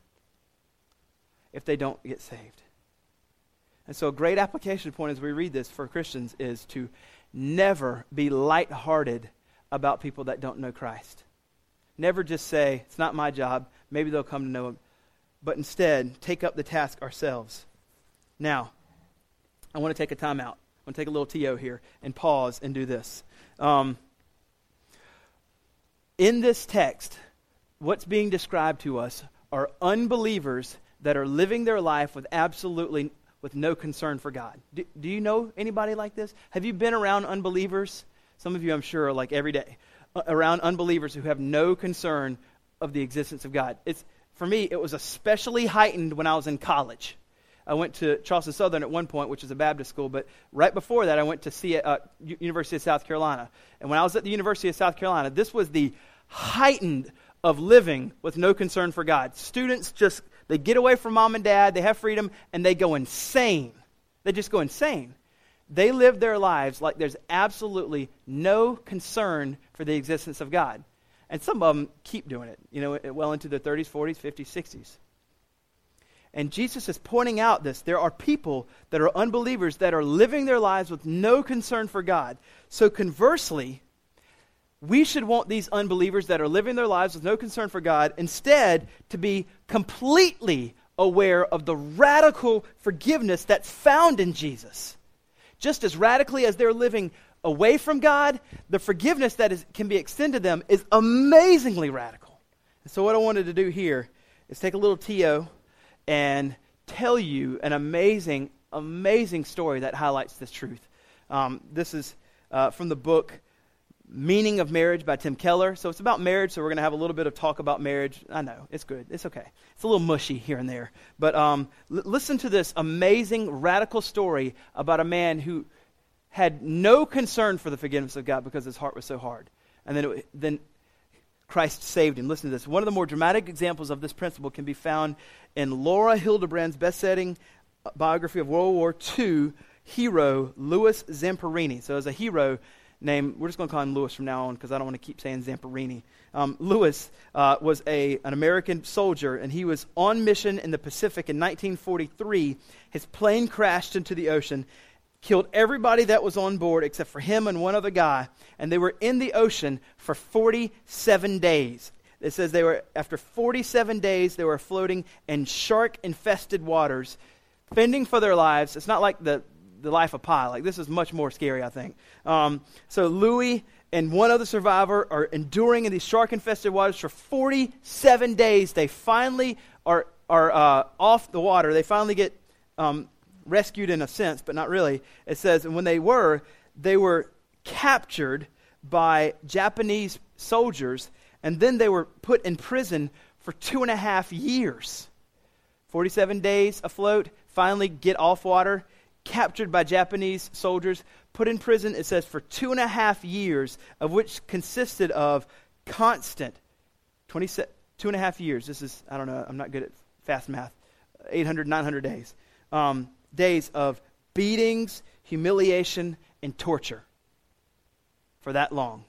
if they don't get saved. And so, a great application point as we read this for Christians is to never be lighthearted about people that don't know Christ. Never just say, it's not my job, maybe they'll come to know him. But instead, take up the task ourselves. Now, I want to take a time out. I want to take a little TO here and pause and do this. Um, in this text, what's being described to us are unbelievers that are living their life with absolutely with no concern for God. Do, do, you know anybody like this? Have you been around unbelievers? Some of you, I'm sure, are like every day, uh, around unbelievers who have no concern of the existence of God. It's, for me, it was especially heightened when I was in college. I went to Charleston Southern at one point, which is a Baptist school, but right before that, I went to see uh, University of South Carolina. And when I was at the University of South Carolina, this was the heightened of living with no concern for God. Students just they get away from mom and dad, they have freedom, and they go insane. They just go insane. They live their lives like there's absolutely no concern for the existence of God. And some of them keep doing it, you know, well into their 30s, 40s, 50s, 60s. And Jesus is pointing out this. There are people that are unbelievers that are living their lives with no concern for God. So, conversely, we should want these unbelievers that are living their lives with no concern for God instead to be completely aware of the radical forgiveness that's found in Jesus. Just as radically as they're living away from God, the forgiveness that is, can be extended to them is amazingly radical. So, what I wanted to do here is take a little TO and tell you an amazing, amazing story that highlights this truth. Um, this is uh, from the book Meaning of Marriage by Tim Keller. So it's about marriage, so we're going to have a little bit of talk about marriage. I know, it's good. It's okay. It's a little mushy here and there. But um, l- listen to this amazing, radical story about a man who had no concern for the forgiveness of God because his heart was so hard. And then, it, then Christ saved him. Listen to this. One of the more dramatic examples of this principle can be found in Laura Hillenbrand's best-selling biography of World War II hero, Louis Zamperini. So as a hero, named, we're just going to call him Lewis from now on because I don't want to keep saying Zamperini. Um, Louis uh, was a, an American soldier, and he was on mission in the Pacific in 1943. His plane crashed into the ocean, killed everybody that was on board except for him and one other guy, and they were in the ocean for 47 days. It says they were, after 47 days, they were floating in shark infested waters, fending for their lives. It's not like the, the life of Pi. Like, this is much more scary, I think. Um, so, Louis and one other survivor are enduring in these shark infested waters for 47 days. They finally are, are uh, off the water. They finally get um, rescued in a sense, but not really. It says, and when they were, they were captured by Japanese soldiers, and then they were put in prison for two and a half years. 47 days afloat, finally get off water, captured by Japanese soldiers, put in prison, it says, for two and a half years, of which consisted of constant 20, two and a half years. This is, I don't know, I'm not good at fast math. 800, 900 days. Um, days of beatings, humiliation, and torture for that long.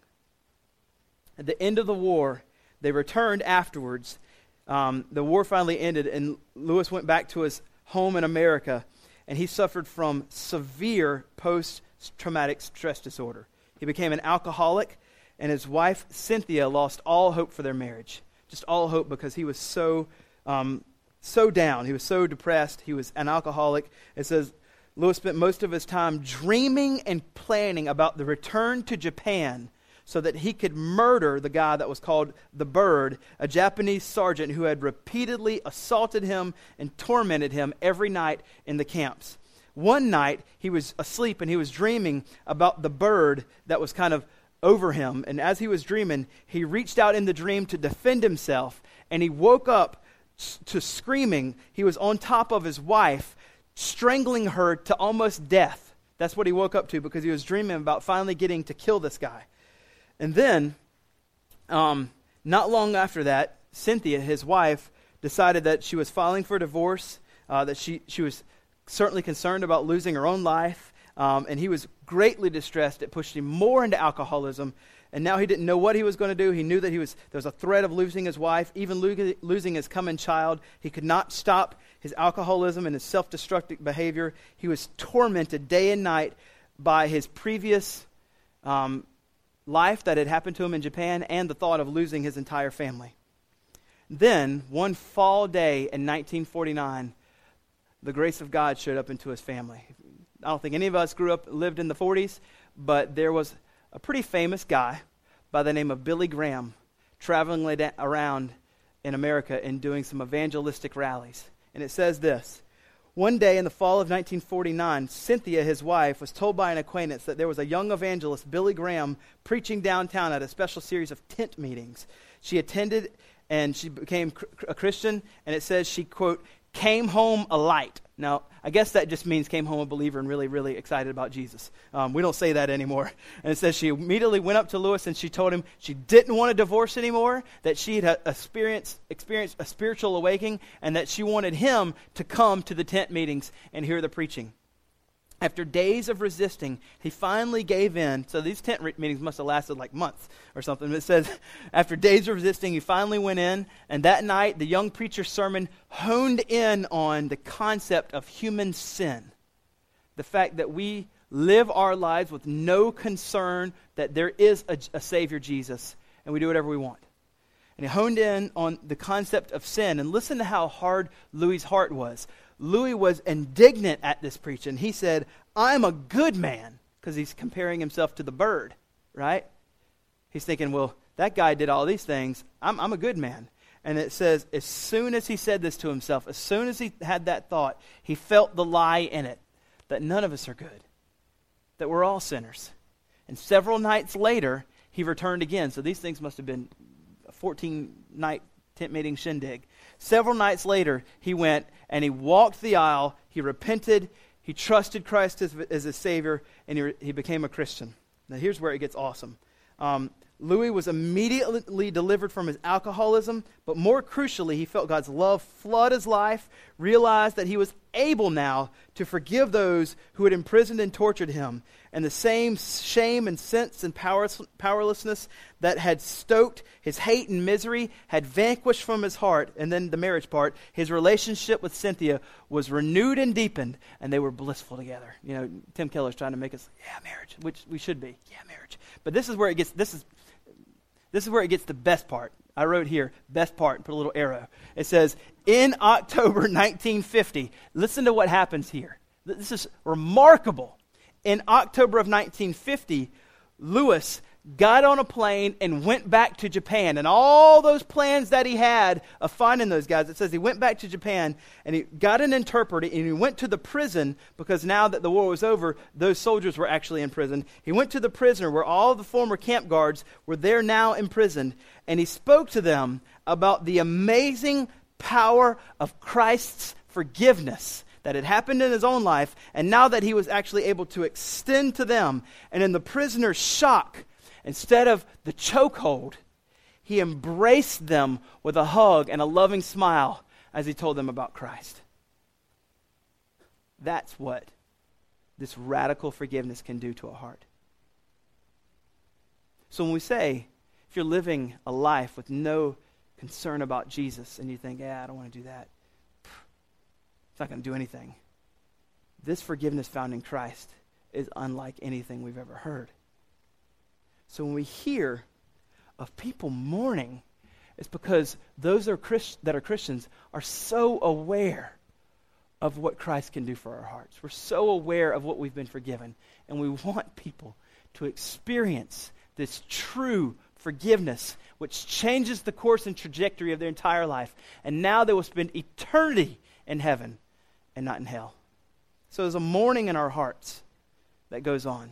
At the end of the war, they returned afterwards. Um, the war finally ended, and Lewis went back to his home in America and he suffered from severe post traumatic stress disorder. He became an alcoholic, and his wife, Cynthia, lost all hope for their marriage. Just all hope because he was so, um, so down. He was so depressed. He was an alcoholic. It says Lewis spent most of his time dreaming and planning about the return to Japan so that he could murder the guy that was called the Bird, a Japanese sergeant who had repeatedly assaulted him and tormented him every night in the camps. One night, he was asleep and he was dreaming about the bird that was kind of over him. And as he was dreaming, he reached out in the dream to defend himself, and he woke up to screaming. He was on top of his wife, strangling her to almost death. That's what he woke up to because he was dreaming about finally getting to kill this guy. And then, um, not long after that, Cynthia, his wife, decided that she was filing for divorce, uh, that she, she was certainly concerned about losing her own life, um, and he was greatly distressed. It pushed him more into alcoholism, and now he didn't know what he was going to do. He knew that he was, there was a threat of losing his wife, even lo- losing his coming child. He could not stop his alcoholism and his self destructive behavior. He was tormented day and night by his previous um, life that had happened to him in Japan and the thought of losing his entire family. Then, one fall day in 1949, the grace of God showed up into his family. I don't think any of us grew up, lived in the 40s, but there was a pretty famous guy by the name of Billy Graham traveling around in America and doing some evangelistic rallies. And it says this one day in the fall of 1949, Cynthia, his wife, was told by an acquaintance that there was a young evangelist, Billy Graham, preaching downtown at a special series of tent meetings. She attended and she became a Christian, and it says she, quote, came home a light. Now, I guess that just means came home a believer and really, really excited about Jesus. Um, we don't say that anymore. [laughs] And it says she immediately went up to Lewis and she told him she didn't want a divorce anymore, that she had experienced, experienced a spiritual awakening, and that she wanted him to come to the tent meetings and hear the preaching. After days of resisting, he finally gave in. So these tent re- meetings must have lasted like months or something. It says, [laughs] after days of resisting, he finally went in. And that night, the young preacher's sermon honed in on the concept of human sin. The fact that we live our lives with no concern that there is a, a Savior, Jesus, and we do whatever we want. And he honed in on the concept of sin. And listen to how hard Louis' heart was. Louis was indignant at this preaching. He said, I'm a good man, because he's comparing himself to the bird, right? He's thinking, well, that guy did all these things. I'm, I'm a good man. And it says, as soon as he said this to himself, as soon as he had that thought, he felt the lie in it that none of us are good, that we're all sinners. And several nights later, he returned again. So these things must have been a 14 night tent meeting shindig. Several nights later, he went and he walked the aisle. He repented. He trusted Christ as, as a Savior, and he, he became a Christian. Now, here's where it gets awesome. Um, Louis was immediately delivered from his alcoholism, but more crucially, he felt God's love flood his life, realized that he was able now to forgive those who had imprisoned and tortured him, and the same shame and sense and powerlessness that had stoked his hate and misery had vanquished from his heart. And then the marriage part, his relationship with Cynthia was renewed and deepened, and they were blissful together. You know, Tim Keller's trying to make us, yeah, marriage, which we should be, yeah, marriage. But this is where it gets, this is this is where it gets the best part. I wrote here, best part, and put a little arrow. It says, in October [laughs] 1950, listen to what happens here. This is remarkable. In October of 1950, Louis got on a plane and went back to Japan. And all those plans that he had of finding those guys, it says he went back to Japan and he got an interpreter and he went to the prison because now that the war was over, those soldiers were actually in prison. He went to the prisoner where all the former camp guards were there now imprisoned and he spoke to them about the amazing power of Christ's forgiveness that had happened in his own life, and now that he was actually able to extend to them. And in the prisoner's shock, Instead of the chokehold, he embraced them with a hug and a loving smile as he told them about Christ. That's what this radical forgiveness can do to a heart. So when we say, if you're living a life with no concern about Jesus and you think, yeah, I don't want to do that, it's not going to do anything. This forgiveness found in Christ is unlike anything we've ever heard. So when we hear of people mourning, it's because those that are, Christ, that are Christians are so aware of what Christ can do for our hearts. We're so aware of what we've been forgiven. And we want people to experience this true forgiveness, which changes the course and trajectory of their entire life. And now they will spend eternity in heaven and not in hell. So there's a mourning in our hearts that goes on.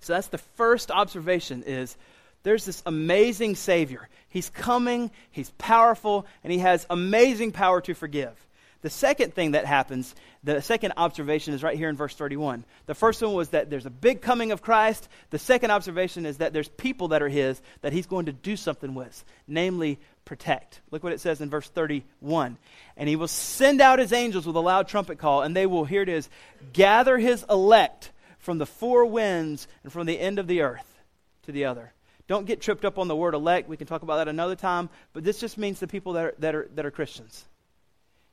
So that's the first observation is there's this amazing Savior. He's coming, he's powerful, and he has amazing power to forgive. The second thing that happens, the second observation is right here in verse 31. The first one was that there's a big coming of Christ. The second observation is that there's people that are his that he's going to do something with, namely protect. Look what it says in verse 31. And he will send out his angels with a loud trumpet call, and they will, here it is, gather his elect from the four winds and from the end of the earth to the other. Don't get tripped up on the word elect. We can talk about that another time. But this just means the people that are, that are, that are Christians.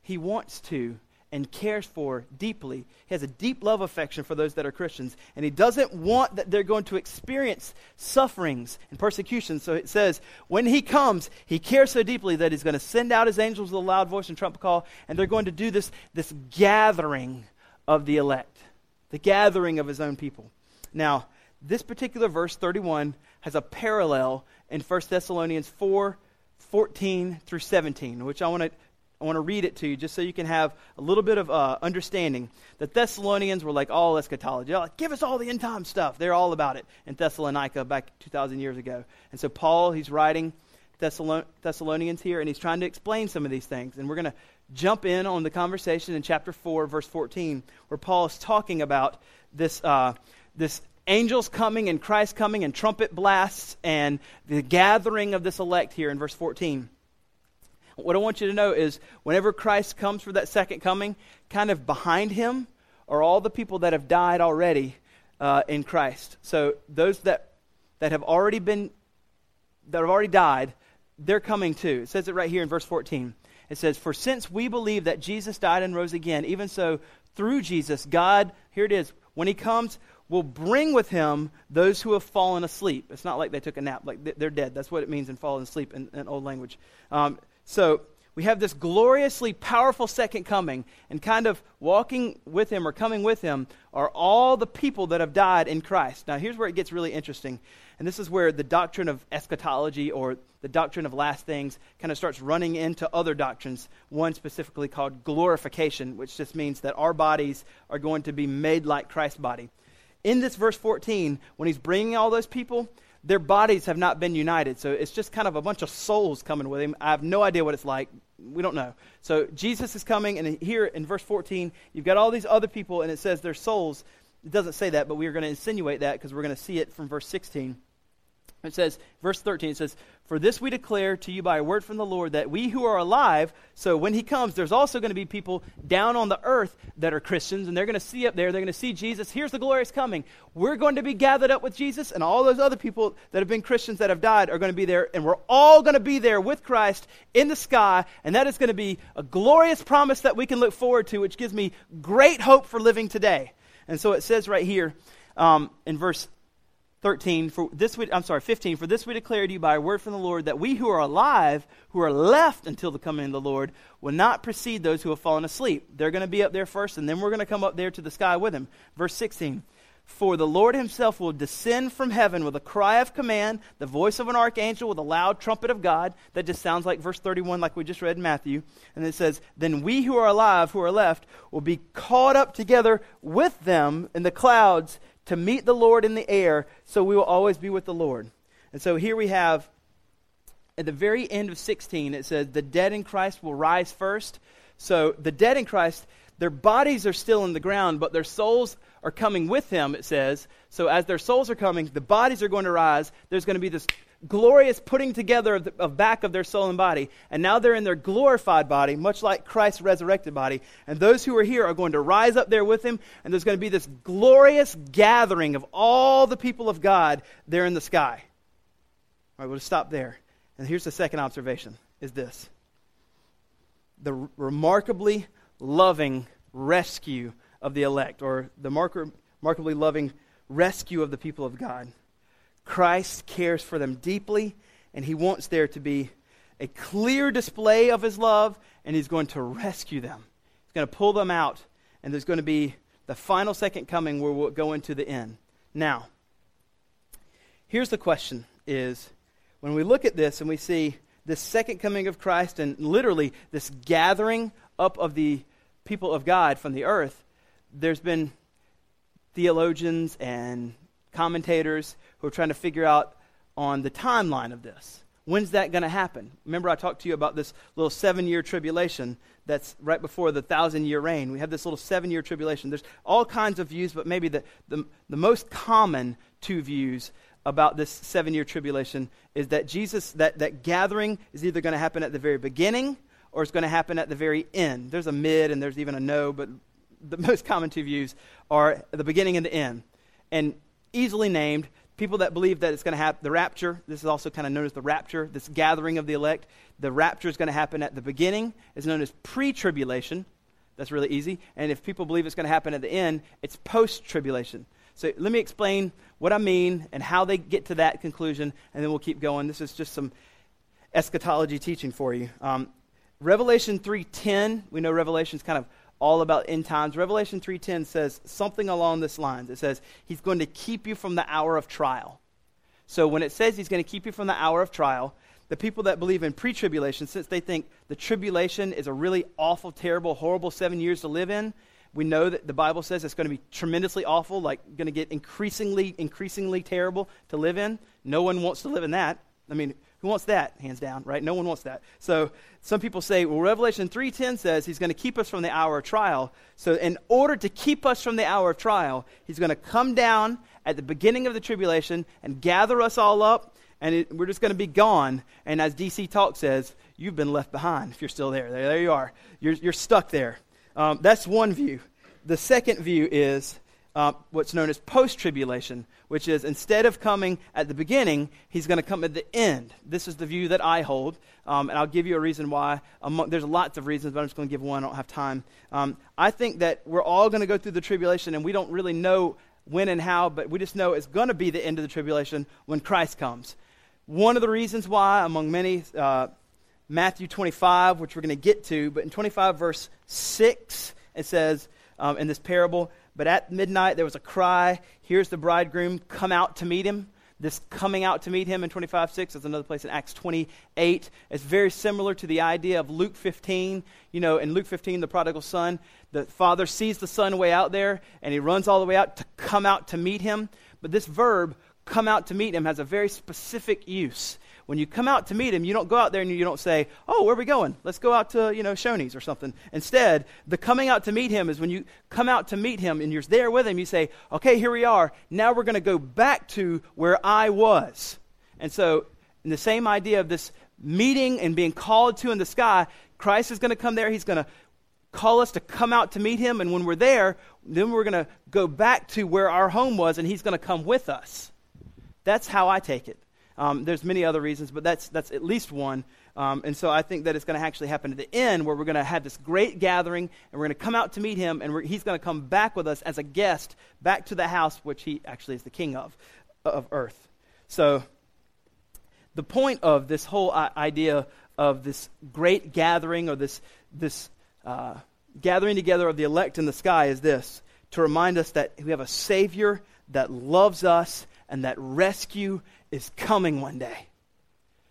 He wants to and cares for deeply. He has a deep love affection for those that are Christians. And he doesn't want that they're going to experience sufferings and persecution. So it says, when he comes, he cares so deeply that he's going to send out his angels with a loud voice and trumpet call, and they're going to do this, this gathering of the elect the gathering of his own people. Now, this particular verse, 31, has a parallel in 1 Thessalonians 4 14 through 17, which I want to I want to read it to you just so you can have a little bit of uh, understanding. The Thessalonians were like all eschatology. Like, give us all the end time stuff. They're all about it in Thessalonica back 2,000 years ago. And so Paul, he's writing Thessalonians here, and he's trying to explain some of these things. And we're going to jump in on the conversation in chapter 4, verse 14, where Paul is talking about this, uh, this angels coming and Christ coming and trumpet blasts and the gathering of this elect here in verse 14. What I want you to know is whenever Christ comes for that second coming, kind of behind him are all the people that have died already uh, in Christ. So those that, that have already been, that have already died, they're coming too. It says it right here in verse 14. It says, For since we believe that Jesus died and rose again, even so, through Jesus, God, here it is, when he comes, will bring with him those who have fallen asleep. It's not like they took a nap, like they're dead. That's what it means in falling asleep in, in old language. Um, so we have this gloriously powerful second coming, and kind of walking with him or coming with him are all the people that have died in Christ. Now, here's where it gets really interesting. And this is where the doctrine of eschatology or the doctrine of last things kind of starts running into other doctrines, one specifically called glorification, which just means that our bodies are going to be made like Christ's body. In this verse 14, when he's bringing all those people, their bodies have not been united. So it's just kind of a bunch of souls coming with him. I have no idea what it's like. We don't know. So Jesus is coming, and here in verse 14, you've got all these other people, and it says their souls. It doesn't say that, but we are going to insinuate that because we're going to see it from verse 16. It says, verse 13, it says, For this we declare to you by a word from the Lord that we who are alive, so when he comes, there's also going to be people down on the earth that are Christians, and they're going to see up there, they're going to see Jesus. Here's the glorious coming. We're going to be gathered up with Jesus, and all those other people that have been Christians that have died are going to be there, and we're all going to be there with Christ in the sky, and that is going to be a glorious promise that we can look forward to, which gives me great hope for living today. And so it says right here um, in verse 13 for this we, I'm sorry 15 for this we declare to you by a word from the Lord that we who are alive who are left until the coming of the Lord will not precede those who have fallen asleep. They're going to be up there first and then we're going to come up there to the sky with him. Verse 16 for the Lord himself will descend from heaven with a cry of command the voice of an archangel with a loud trumpet of God. That just sounds like verse 31 like we just read in Matthew. And it says then we who are alive who are left will be caught up together with them in the clouds to meet the Lord in the air, so we will always be with the Lord. And so here we have, at the very end of 16, it says, The dead in Christ will rise first. So the dead in Christ, their bodies are still in the ground, but their souls are coming with him, it says. So as their souls are coming, the bodies are going to rise. There's going to be this glorious putting together of, the, of back of their soul and body. And now they're in their glorified body, much like Christ's resurrected body. And those who are here are going to rise up there with him, and there's going to be this glorious gathering of all the people of God there in the sky. All right, we'll just stop there. And here's the second observation is this. The r- remarkably loving rescue of the elect, or the mark- remarkably loving rescue of the people of God. Christ cares for them deeply, and he wants there to be a clear display of his love, and he's going to rescue them. He's going to pull them out, and there's going to be the final second coming where we'll go into the end. Now, here's the question is when we look at this and we see this second coming of Christ and literally this gathering up of the people of God from the earth, there's been theologians and commentators who are trying to figure out on the timeline of this. When's that going to happen? Remember, I talked to you about this little seven year tribulation that's right before the thousand year reign. We have this little seven year tribulation. There's all kinds of views, but maybe the, the, the most common two views about this seven year tribulation is that Jesus, that, that gathering is either going to happen at the very beginning or it's going to happen at the very end. There's a mid and there's even a no, but the [laughs] most common two views are the beginning and the end. And easily named. People that believe that it's going to happen, the rapture, this is also kind of known as the rapture, this gathering of the elect. The rapture is going to happen at the beginning, is known as pre tribulation. That's really easy. And if people believe it's going to happen at the end, it's post tribulation. So let me explain what I mean and how they get to that conclusion, and then we'll keep going. This is just some eschatology teaching for you. Um, Revelation 3.10, we know Revelation's kind of all about end times. Revelation 3:10 says something along this lines. It says he's going to keep you from the hour of trial. So when it says he's going to keep you from the hour of trial, the people that believe in pre-tribulation, since they think the tribulation is a really awful, terrible, horrible 7 years to live in, we know that the Bible says it's going to be tremendously awful, like going to get increasingly increasingly terrible to live in. No one wants to live in that. I mean, who wants that? Hands down, right? No one wants that. So some people say, well, Revelation 3.10 says he's going to keep us from the hour of trial. So in order to keep us from the hour of trial, he's going to come down at the beginning of the tribulation and gather us all up, and it, we're just going to be gone. And as DC Talk says, you've been left behind if you're still there. There, there you are. You're, you're stuck there. Um, that's one view. The second view is uh, what's known as post tribulation, which is instead of coming at the beginning, he's going to come at the end. This is the view that I hold, um, and I'll give you a reason why. Among, there's lots of reasons, but I'm just going to give one. I don't have time. Um, I think that we're all going to go through the tribulation, and we don't really know when and how, but we just know it's going to be the end of the tribulation when Christ comes. One of the reasons why, among many, uh, Matthew 25, which we're going to get to, but in 25, verse 6, it says um, in this parable, But at midnight there was a cry, Here's the bridegroom, come out to meet him. This coming out to meet him in 25 6 is another place in Acts 28. It's very similar to the idea of Luke 15. You know, in Luke 15, the prodigal son, the father sees the son way out there and he runs all the way out to come out to meet him. But this verb, come out to meet him, has a very specific use when you come out to meet him, you don't go out there and you don't say, "Oh, where are we going? Let's go out to you know Shoney's or something." Instead, the coming out to meet him is when you come out to meet him and you're there with him. You say, "Okay, here we are. Now we're going to go back to where I was." And so, in the same idea of this meeting and being called to in the sky, Christ is going to come there. He's going to call us to come out to meet him, and when we're there, then we're going to go back to where our home was, and he's going to come with us. That's how I take it. Um, there's many other reasons, but that's, that's at least one. Um, and so I think that it's going to actually happen at the end where we're going to have this great gathering and we're going to come out to meet him and he's going to come back with us as a guest back to the house which he actually is the king of, of earth. So the point of this whole idea of this great gathering or this, this uh, gathering together of the elect in the sky is this to remind us that we have a Savior that loves us and that rescue is coming one day.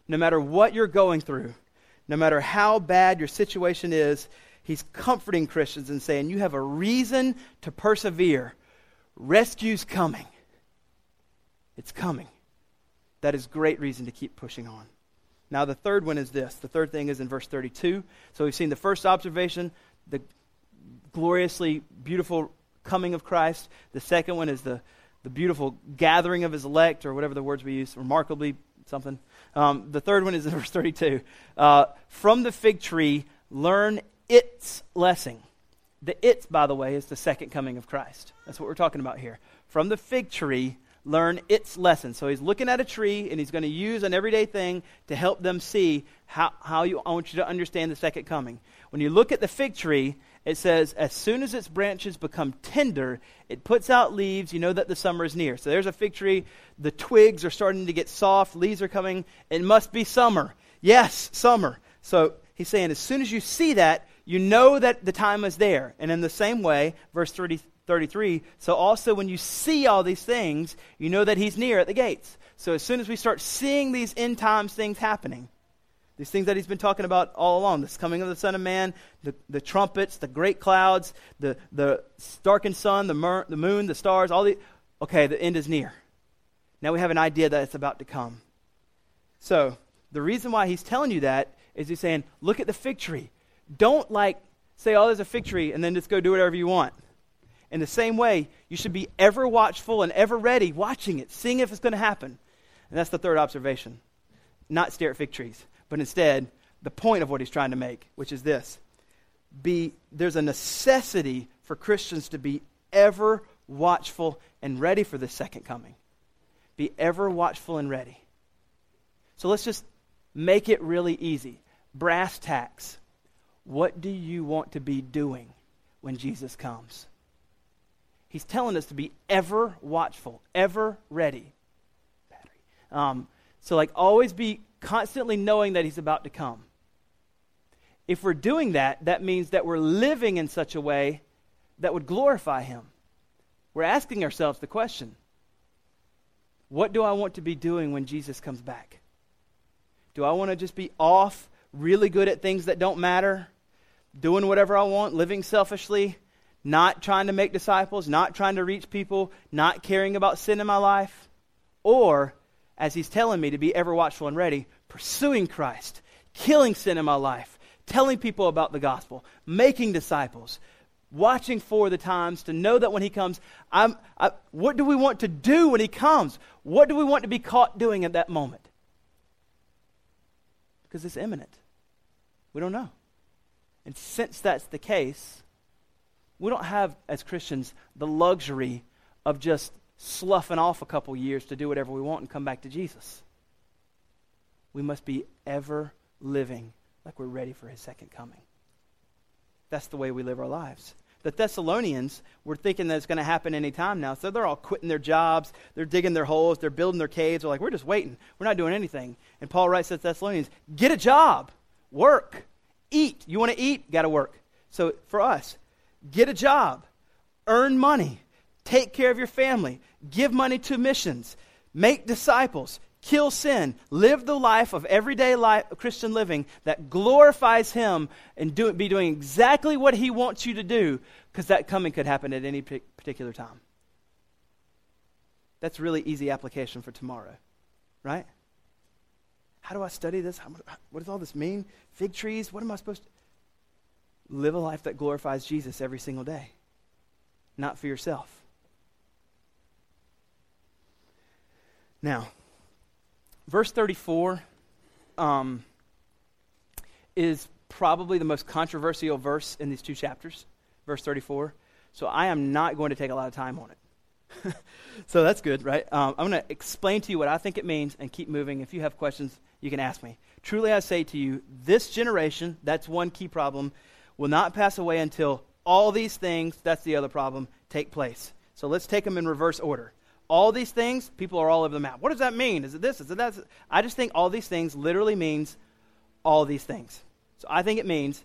No matter what you're going through, no matter how bad your situation is, he's comforting Christians and saying, You have a reason to persevere. Rescue's coming. It's coming. That is great reason to keep pushing on. Now, the third one is this. The third thing is in verse 32. So we've seen the first observation, the gloriously beautiful coming of Christ. The second one is the the beautiful gathering of his elect, or whatever the words we use, remarkably something. Um, the third one is in [laughs] verse 32. Uh, From the fig tree, learn its lesson. The its, by the way, is the second coming of Christ. That's what we're talking about here. From the fig tree, learn its lesson. So he's looking at a tree and he's going to use an everyday thing to help them see how, how you, I want you to understand the second coming. When you look at the fig tree, it says, as soon as its branches become tender, it puts out leaves. You know that the summer is near. So there's a fig tree. The twigs are starting to get soft. Leaves are coming. It must be summer. Yes, summer. So he's saying, as soon as you see that, you know that the time is there. And in the same way, verse 30, 33, so also when you see all these things, you know that he's near at the gates. So as soon as we start seeing these end times things happening, these things that he's been talking about all along this coming of the Son of Man, the, the trumpets, the great clouds, the, the darkened sun, the, mer- the moon, the stars, all the. Okay, the end is near. Now we have an idea that it's about to come. So, the reason why he's telling you that is he's saying, look at the fig tree. Don't like say, oh, there's a fig tree, and then just go do whatever you want. In the same way, you should be ever watchful and ever ready, watching it, seeing if it's going to happen. And that's the third observation. Not stare at fig trees but instead the point of what he's trying to make, which is this be there's a necessity for Christians to be ever watchful and ready for the second coming. Be ever watchful and ready. So let's just make it really easy. Brass tacks. What do you want to be doing when Jesus comes? He's telling us to be ever watchful, ever ready. Um, so, like, always be constantly knowing that He's about to come. If we're doing that, that means that we're living in such a way that would glorify Him. We're asking ourselves the question what do I want to be doing when Jesus comes back? Do I want to just be off, really good at things that don't matter, doing whatever I want, living selfishly, not trying to make disciples, not trying to reach people, not caring about sin in my life? Or as he's telling me to be ever watchful and ready, pursuing Christ, killing sin in my life, telling people about the gospel, making disciples, watching for the times to know that when he comes, I'm, I, what do we want to do when he comes? What do we want to be caught doing at that moment? Because it's imminent. We don't know. And since that's the case, we don't have, as Christians, the luxury of just sloughing off a couple years to do whatever we want and come back to Jesus. We must be ever living like we're ready for his second coming. That's the way we live our lives. The Thessalonians were thinking that it's going to happen any time now, so they're all quitting their jobs, they're digging their holes, they're building their caves. They're like, we're just waiting. We're not doing anything. And Paul writes to the Thessalonians, get a job. Work. Eat. You want to eat? Got to work. So for us, get a job, earn money, take care of your family, give money to missions, make disciples, kill sin, live the life of everyday life, Christian living that glorifies Him, and do, be doing exactly what He wants you to do, because that coming could happen at any particular time. That's really easy application for tomorrow, right? How do I study this? How, what does all this mean? Fig trees? What am I supposed to? Live a life that glorifies Jesus every single day, not for yourself. Now, verse 34 um, is probably the most controversial verse in these two chapters, verse 34. So I am not going to take a lot of time on it. [laughs] so that's good, right? Um, I'm going to explain to you what I think it means and keep moving. If you have questions, you can ask me. Truly, I say to you, this generation, that's one key problem, will not pass away until all these things, that's the other problem, take place. So let's take them in reverse order. All these things, people are all over the map. What does that mean? Is it this? Is it that? I just think all these things literally means all these things. So I think it means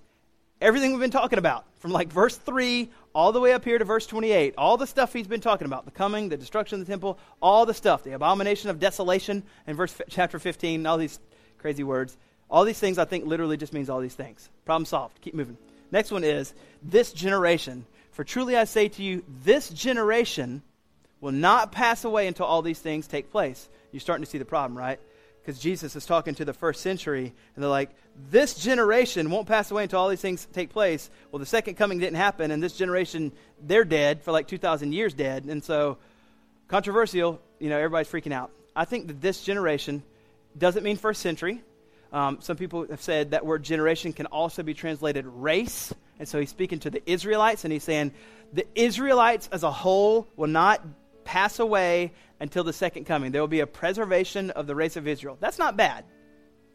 everything we've been talking about, from like verse 3 all the way up here to verse 28, all the stuff he's been talking about the coming, the destruction of the temple, all the stuff, the abomination of desolation in verse chapter 15, all these crazy words. All these things, I think, literally just means all these things. Problem solved. Keep moving. Next one is this generation. For truly I say to you, this generation will not pass away until all these things take place. You're starting to see the problem, right? Because Jesus is talking to the first century, and they're like, this generation won't pass away until all these things take place. Well, the second coming didn't happen, and this generation, they're dead for like 2,000 years dead. And so, controversial, you know, everybody's freaking out. I think that this generation doesn't mean first century. Um, some people have said that word generation can also be translated race. And so he's speaking to the Israelites, and he's saying the Israelites as a whole will not pass away until the second coming. There will be a preservation of the race of Israel. That's not bad.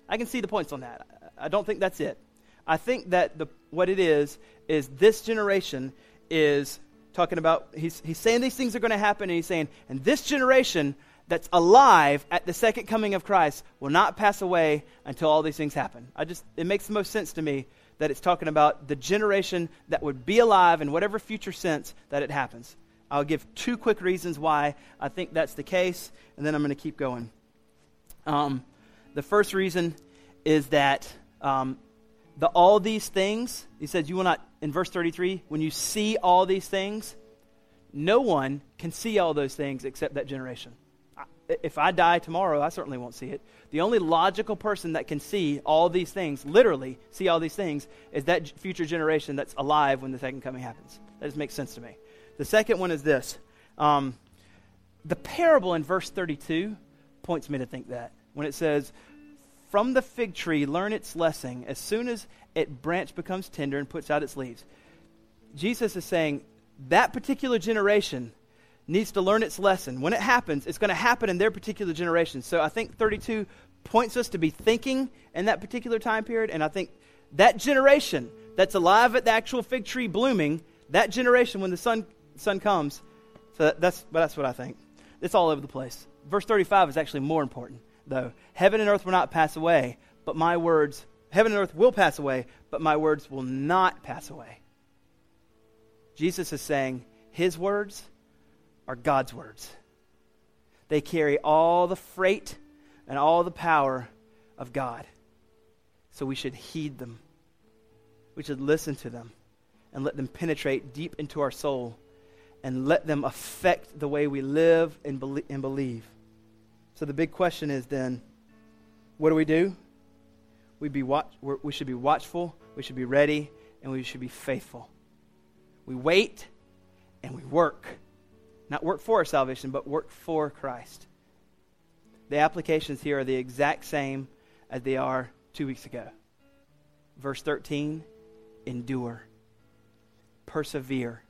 I can see the points on that. I don't think that's it. I think that the, what it is, is this generation is talking about, he's, he's saying these things are going to happen, and he's saying, and this generation that's alive at the second coming of Christ will not pass away until all these things happen. I just it makes the most sense to me that it's talking about the generation that would be alive in whatever future sense that it happens. I'll give two quick reasons why I think that's the case, and then I'm going to keep going. Um, the first reason is that um, the all these things, he says, you will not, in verse 33, when you see all these things, no one can see all those things except that generation if I die tomorrow, I certainly won't see it. The only logical person that can see all these things, literally see all these things, is that future generation that's alive when the second coming happens. That just makes sense to me. The second one is this um, the parable in verse 32 points me to think that. When it says, From the fig tree, learn its lesson. As soon as its branch becomes tender and puts out its leaves. Jesus is saying, that particular generation needs to learn its lesson. When it happens, it's going to happen in their particular generation. So I think 32 points us to be thinking in that particular time period. And I think that generation that's alive at the actual fig tree blooming, that generation when the sun, sun comes, so that's, but that's what I think. It's all over the place. Verse 35 is actually more important, though. Heaven and earth will not pass away, but my words, heaven and earth will pass away, but my words will not pass away. Jesus is saying his words are God's words. They carry all the freight and all the power of God. So we should heed them. We should listen to them and let them penetrate deep into our soul and let them affect the way we live and, be- and believe. So the big question is then, what do we do? We, be watch- we should be watchful, we should be ready, and we should be faithful. We wait and we work not work for our salvation, but work for Christ. The applications here are the exact same as they are two weeks ago. Verse 13 endure, persevere,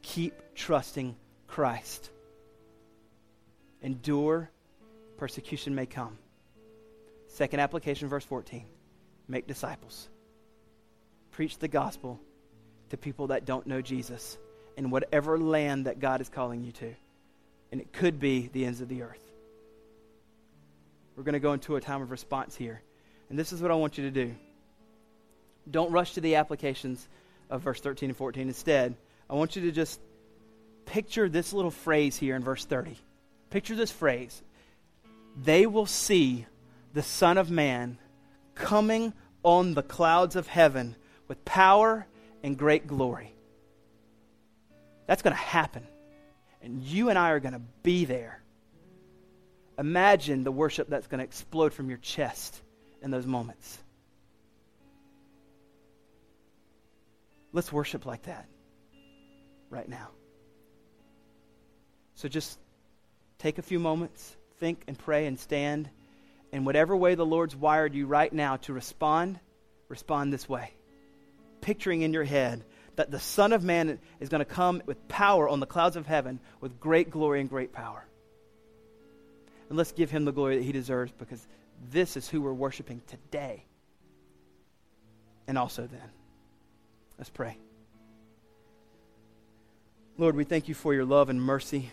keep trusting Christ. Endure, persecution may come. Second application, verse 14 make disciples. Preach the gospel to people that don't know Jesus in whatever land that God is calling you to. And it could be the ends of the earth. We're going to go into a time of response here. And this is what I want you to do. Don't rush to the applications of verse 13 and 14. Instead, I want you to just picture this little phrase here in verse 30. Picture this phrase. They will see the Son of Man coming on the clouds of heaven with power and great glory. That's going to happen. And you and I are going to be there. Imagine the worship that's going to explode from your chest in those moments. Let's worship like that right now. So just take a few moments, think and pray and stand. In whatever way the Lord's wired you right now to respond, respond this way. Picturing in your head that the Son of Man is going to come with power on the clouds of heaven with great glory and great power. And let's give him the glory that he deserves because this is who we're worshiping today and also then. Let's pray. Lord, we thank you for your love and mercy.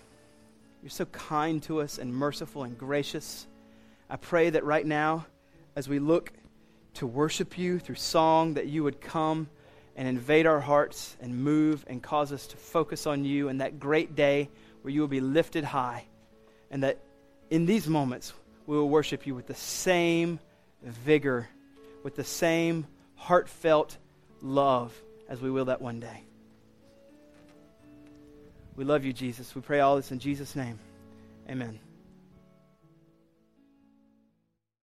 You're so kind to us and merciful and gracious. I pray that right now, as we look to worship you through song, that you would come and invade our hearts and move and cause us to focus on you and that great day where you will be lifted high. And that in these moments, we will worship you with the same vigor, with the same heartfelt love as we will that one day. We love you, Jesus. We pray all this in Jesus' name. Amen.